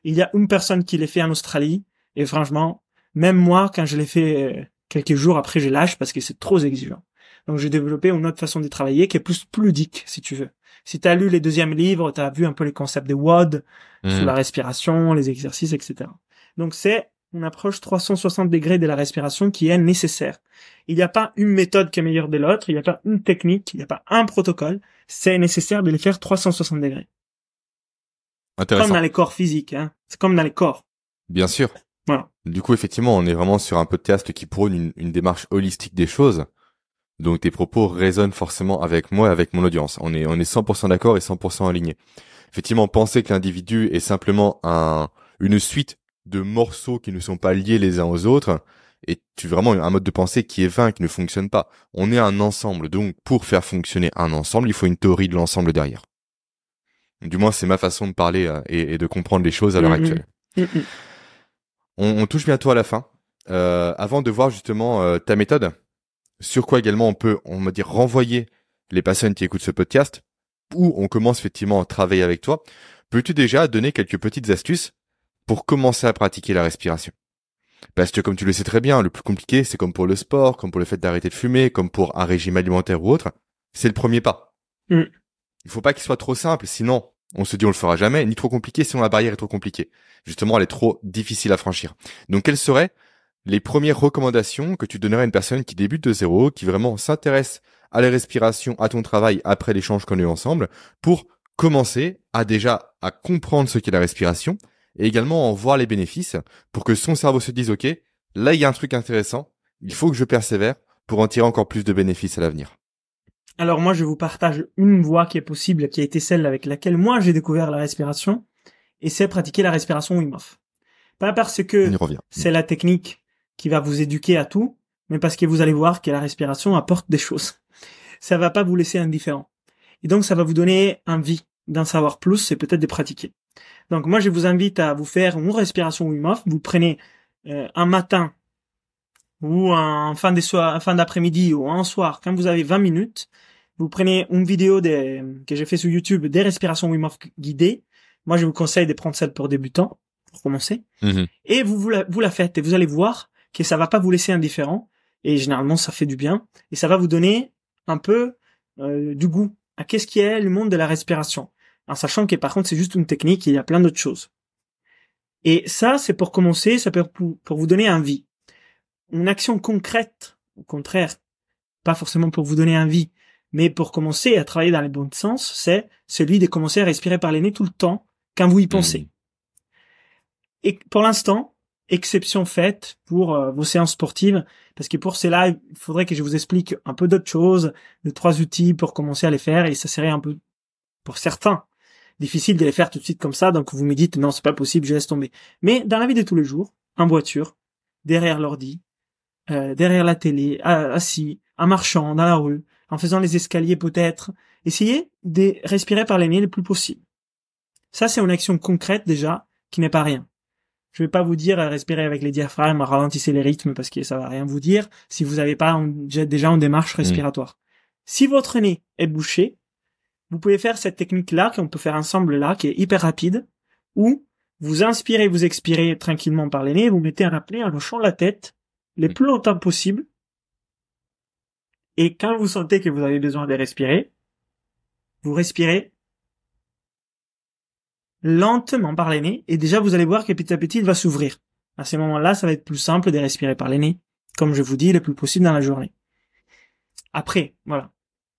il y a une personne qui l'a fait en Australie, et franchement, même moi, quand je l'ai fait euh, quelques jours après, je lâche parce que c'est trop exigeant. Donc j'ai développé une autre façon de travailler qui est plus ludique, si tu veux. Si tu as lu les deuxièmes livres, tu as vu un peu les concepts de WOD, sur Mhm. la respiration, les exercices, etc. Donc c'est une approche 360 degrés de la respiration qui est nécessaire. Il n'y a pas une méthode qui est meilleure de l'autre, il n'y a pas une technique, il n'y a pas un protocole. C'est nécessaire de les faire 360 degrés. Comme Intéressant. dans les corps physiques, hein. C'est comme dans les corps. Bien sûr. Voilà. Du coup, effectivement, on est vraiment sur un podcast qui prône une, une démarche holistique des choses. Donc tes propos résonnent forcément avec moi et avec mon audience. On est, on est 100% d'accord et 100% aligné. Effectivement, penser que l'individu est simplement un, une suite de morceaux qui ne sont pas liés les uns aux autres est vraiment un mode de pensée qui est vain, qui ne fonctionne pas. On est un ensemble. Donc, pour faire fonctionner un ensemble, il faut une théorie de l'ensemble derrière. Du moins, c'est ma façon de parler euh, et, et de comprendre les choses à l'heure actuelle. On, on touche bientôt à la fin. Euh, avant de voir justement euh, ta méthode, sur quoi également on peut, on va dire, renvoyer les personnes qui écoutent ce podcast, où on commence effectivement à travailler avec toi, peux-tu déjà donner quelques petites astuces pour commencer à pratiquer la respiration? Parce que comme tu le sais très bien, le plus compliqué, c'est comme pour le sport, comme pour le fait d'arrêter de fumer, comme pour un régime alimentaire ou autre, c'est le premier pas. Mm. Il faut pas qu'il soit trop simple, sinon on se dit on le fera jamais, ni trop compliqué, sinon la barrière est trop compliquée. Justement, elle est trop difficile à franchir. Donc quelles seraient les premières recommandations que tu donnerais à une personne qui débute de zéro, qui vraiment s'intéresse à la respiration, à ton travail après l'échange qu'on a eu ensemble, pour commencer à déjà à comprendre ce qu'est la respiration et également en voir les bénéfices pour que son cerveau se dise ok, là il y a un truc intéressant, il faut que je persévère pour en tirer encore plus de bénéfices à l'avenir. Alors moi, je vous partage une voie qui est possible, qui a été celle avec laquelle moi j'ai découvert la respiration, et c'est pratiquer la respiration Wim Hof. Pas parce que c'est la technique qui va vous éduquer à tout, mais parce que vous allez voir que la respiration apporte des choses. Ça va pas vous laisser indifférent. Et donc ça va vous donner envie d'en savoir plus et peut-être de pratiquer. Donc moi je vous invite à vous faire une respiration Wim Hof. Vous prenez euh, un matin ou en fin de soir, fin d'après-midi ou un soir, quand vous avez 20 minutes, vous prenez une vidéo des, que j'ai fait sur YouTube des respirations Wim Hof guidées. Moi je vous conseille de prendre celle pour débutants pour commencer Mhm. et vous vous la, vous la faites et vous allez voir que ça va pas vous laisser indifférent et généralement ça fait du bien et ça va vous donner un peu euh, du goût à qu'est-ce qui est le monde de la respiration en sachant que par contre c'est juste une technique et il y a plein d'autres choses. Et ça c'est pour commencer ça peut pour, pour vous donner envie. Une action concrète au contraire pas forcément pour vous donner envie mais pour commencer à travailler dans le bon sens c'est celui de commencer à respirer par les nez tout le temps quand vous y pensez. Mhm. et pour l'instant, exception faite pour euh, vos séances sportives, parce que pour cela, il faudrait que je vous explique un peu d'autres choses, de trois outils pour commencer à les faire, et ça serait un peu, pour certains, difficile de les faire tout de suite comme ça, donc vous me dites, non, c'est pas possible, je laisse tomber. Mais dans la vie de tous les jours, en voiture, derrière l'ordi, euh, derrière la télé, assis, en marchant dans la rue, en faisant les escaliers peut-être, essayez de respirer par les nez le plus possible. Ça, c'est une action concrète déjà, qui n'est pas rien. Je vais pas vous dire euh, respirer avec les diaphragmes, ralentissez les rythmes parce que ça va rien vous dire si vous n'avez pas un- déjà en démarche respiratoire. Si votre nez est bouché, vous pouvez faire cette technique-là qu'on peut faire ensemble là, qui est hyper rapide, où vous inspirez, vous expirez tranquillement par les nez, vous mettez un apnée en hochant la tête le Mm. plus longtemps possible. Et quand vous sentez que vous avez besoin de respirer, vous respirez lentement par les nez et déjà vous allez voir que petit à petit il va s'ouvrir. À ces moments-là, ça va être plus simple de respirer par les nez, comme je vous dis, le plus possible dans la journée. Après, voilà.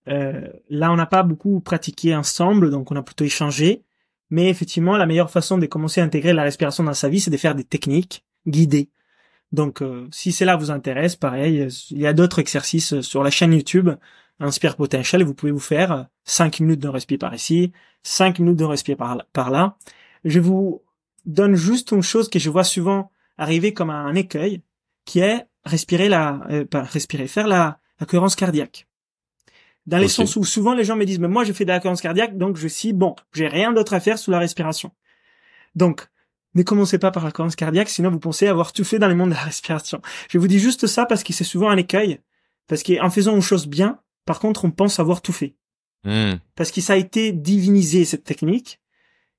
Euh, là, on n'a pas beaucoup pratiqué ensemble, donc on a plutôt échangé. Mais effectivement, la meilleure façon de commencer à intégrer la respiration dans sa vie, c'est de faire des techniques guidées. Donc, euh, si cela vous intéresse, pareil, il y a d'autres exercices sur la chaîne YouTube Inspire Potential vous pouvez vous faire 5 minutes de respire par ici, 5 minutes de respire par, par là. Je vous donne juste une chose que je vois souvent arriver comme un écueil, qui est respirer la, euh, pas respirer, faire la, la cohérence cardiaque. Dans les sens où souvent les gens me disent, mais moi je fais de la cohérence cardiaque, donc je suis bon, j'ai rien d'autre à faire sous la respiration. Donc, ne commencez pas par la cohérence cardiaque, sinon vous pensez avoir tout fait dans le monde de la respiration. Je vous dis juste ça parce que c'est souvent un écueil, parce qu'en faisant une chose bien, par contre, on pense avoir tout fait Mhm. parce que ça a été divinisé cette technique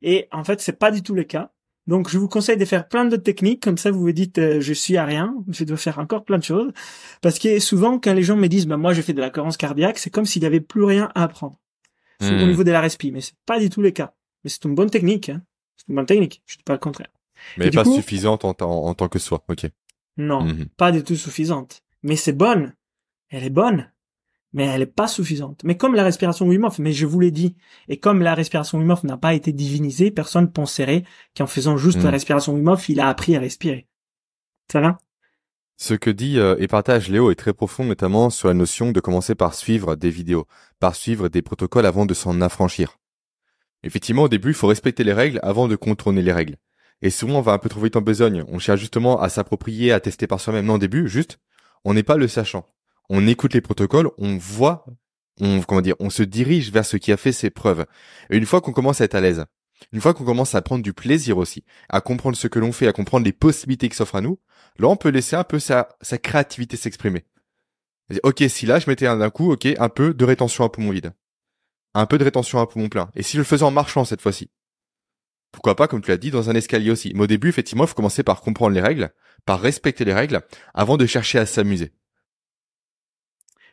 et en fait c'est pas du tout le cas. Donc je vous conseille de faire plein d'autres techniques comme ça vous vous dites euh, je suis à rien, je dois faire encore plein de choses parce que souvent quand les gens me disent bah moi je fais de la cohérence cardiaque, c'est comme s'il y avait plus rien à apprendre C'est au Mhm. niveau de la respi mais c'est pas du tout le cas. Mais c'est une bonne technique hein. C'est une bonne technique, je dis pas le contraire. Mais Et pas coup- suffisante en, tant- en tant que soi. Ok. Non, Mhm. pas du tout suffisante. Mais c'est bonne. Elle est bonne. Mais elle est pas suffisante. Mais comme la respiration Wim Hof, mais je vous l'ai dit, et comme la respiration Wim Hof n'a pas été divinisée, personne penserait qu'en faisant juste la respiration Wim Hof, il a appris à respirer. Ça va? Ce que dit euh, et partage Léo est très profond, notamment sur la notion de commencer par suivre des vidéos, par suivre des protocoles avant de s'en affranchir. Effectivement, au début, il faut respecter les règles avant de contourner les règles. Et souvent, on va un peu trop vite en besogne. On cherche justement à s'approprier, à tester par soi-même. Non, au début, juste, on n'est pas le sachant. On écoute les protocoles, on voit, on, comment dire, on se dirige vers ce qui a fait ses preuves. Et une fois qu'on commence à être à l'aise, une fois qu'on commence à prendre du plaisir aussi, à comprendre ce que l'on fait, à comprendre les possibilités qui s'offrent à nous, là, on peut laisser un peu sa, créativité s'exprimer. Ok, si là, je mettais un- d'un coup, ok, un peu de rétention à poumon vide. Un peu de rétention à poumon plein. Et si je le faisais en marchant cette fois-ci? Pourquoi pas, comme tu l'as dit, dans un escalier aussi. Mais au début, effectivement, il faut commencer par comprendre les règles, par respecter les règles, avant de chercher à s'amuser.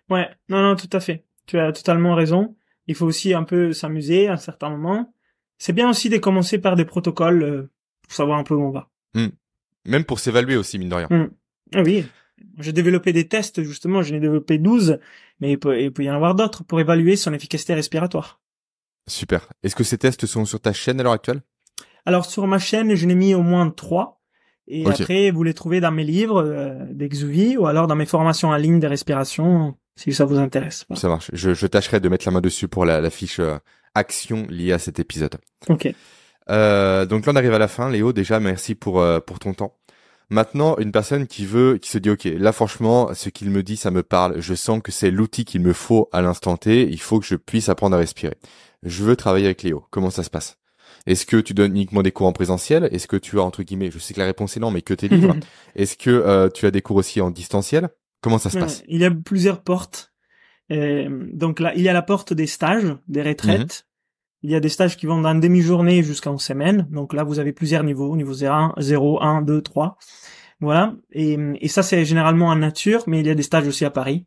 Ouais, non, non, tout à fait. Tu as totalement raison. Il faut aussi un peu s'amuser à un certain moment. C'est bien aussi de commencer par des protocoles euh, pour savoir un peu où on va. Hmm. Même pour s'évaluer aussi, mine de rien. Hmm. Ah oui, j'ai développé des tests, justement, j'en ai développé 12, mais il peut, il peut y en avoir d'autres pour évaluer son efficacité respiratoire. Super. Est-ce que ces tests sont sur ta chaîne à l'heure actuelle? Alors sur ma chaîne, je n'ai mis au moins trois. Et après, vous les trouvez dans mes livres euh, d'Exuvie ou alors dans mes formations en ligne de respiration, si ça vous intéresse. Ça marche. Je, je, tâcherai de mettre la main dessus pour la, la fiche euh, action liée à cet épisode. Ok. Euh, donc là, on arrive à la fin. Léo, déjà, merci pour euh, pour ton temps. Maintenant, une personne qui veut, qui se dit, OK, là, franchement, ce qu'il me dit, ça me parle. Je sens que c'est l'outil qu'il me faut à l'instant T. Il faut que je puisse apprendre à respirer. Je veux travailler avec Léo. Comment ça se passe? Est-ce que tu donnes uniquement des cours en présentiel? Est-ce que tu as, entre guillemets, je sais que la réponse est non, mais que tes livres Est-ce que euh, tu as des cours aussi en distanciel? Comment ça se passe? Il y a plusieurs portes. Euh, donc là, il y a la porte des stages, des retraites. Mhm. Il y a des stages qui vont d'un demi-journée jusqu'en semaine. Donc là, vous avez plusieurs niveaux, niveau 0, 0 1, 2, 3. Voilà. Et, et ça, c'est généralement en nature, mais il y a des stages aussi à Paris.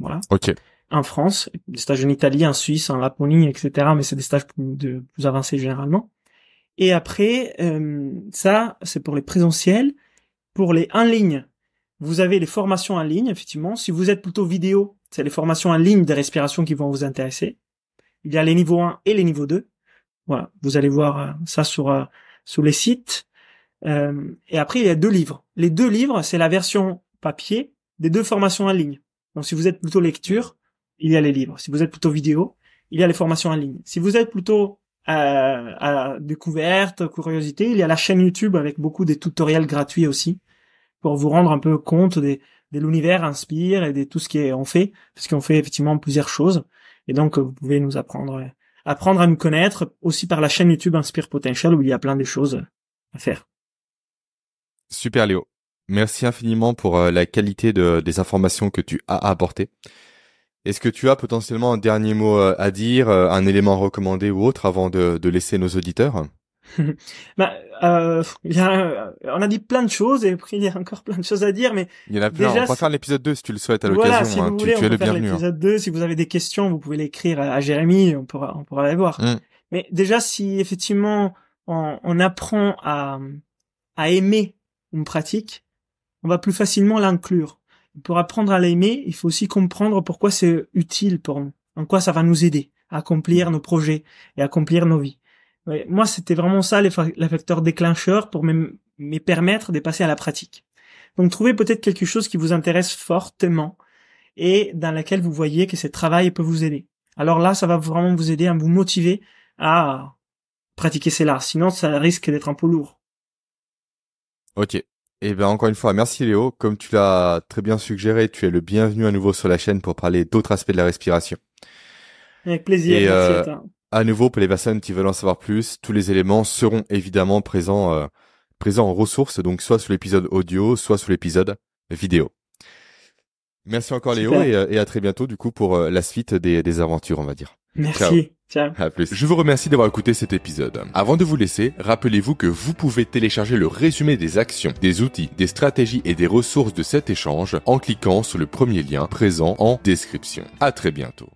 Voilà. Ok. En France, des stages en Italie, en Suisse, en Laponie, etc. Mais c'est des stages de plus avancés généralement. Et après, euh, ça, c'est pour les présentiels. Pour les en ligne, vous avez les formations en ligne, effectivement. Si vous êtes plutôt vidéo, c'est les formations en ligne de respiration qui vont vous intéresser. Il y a les niveaux 1 et les niveaux 2. Voilà, vous allez voir euh, ça sur euh, sur les sites. Euh, et après, il y a deux livres. Les deux livres, c'est la version papier des deux formations en ligne. Donc, si vous êtes plutôt lecture, il y a les livres. Si vous êtes plutôt vidéo, il y a les formations en ligne. Si vous êtes plutôt à découverte, curiosité, il y a la chaîne YouTube avec beaucoup de tutoriels gratuits aussi pour vous rendre un peu compte des, de l'univers Inspire et de tout ce qui est fait, parce qu'on fait effectivement plusieurs choses. Et donc, vous pouvez nous apprendre, apprendre à nous connaître aussi par la chaîne YouTube Inspire Potential où il y a plein de choses à faire. Super Léo. Merci infiniment pour euh, la qualité de, des informations que tu as apportées. Est-ce que tu as potentiellement un dernier mot euh, à dire, euh, un élément recommandé ou autre avant de, de laisser nos auditeurs? bah, euh, y a, on a dit plein de choses et après il y a encore plein de choses à dire, mais il y en a plein. on va faire l'épisode 2 si tu le souhaites à l'occasion. Voilà, si vous hein. voulez, tu, on es peut faire hein. l'épisode 2. Si vous avez des questions, vous pouvez l'écrire à, à Jérémy, on pourra, on pourra les voir. Mm. Mais déjà, si effectivement on, on apprend à, à aimer une pratique, on va plus facilement l'inclure. Pour apprendre à l'aimer, il faut aussi comprendre pourquoi c'est utile pour nous, en quoi ça va nous aider à accomplir nos projets et accomplir nos vies. Ouais, moi, c'était vraiment ça, les, fa les facteurs déclencheurs pour me, me permettre de passer à la pratique. Donc, trouvez peut-être quelque chose qui vous intéresse fortement et dans laquelle vous voyez que ce travail peut vous aider. Alors là, ça va vraiment vous aider à vous motiver à pratiquer cela. Sinon, ça risque d'être un peu lourd. Ok. Et ben encore une fois, merci Léo. Comme tu l'as très bien suggéré, tu es le bienvenu à nouveau sur la chaîne pour parler d'autres aspects de la respiration. Avec plaisir. Et, merci euh, à toi. À nouveau, pour les personnes qui veulent en savoir plus, tous les éléments seront évidemment présents, euh, présents en ressources, donc soit sur l'épisode audio, soit sur l'épisode vidéo. Merci encore Léo et, euh, et à très bientôt du coup pour euh, la suite des, des aventures, on va dire. Merci. Ciao. À plus. Je vous remercie d'avoir écouté cet épisode. Avant de vous laisser, rappelez-vous que vous pouvez télécharger le résumé des actions, des outils, des stratégies et des ressources de cet échange en cliquant sur le premier lien présent en description. À très bientôt.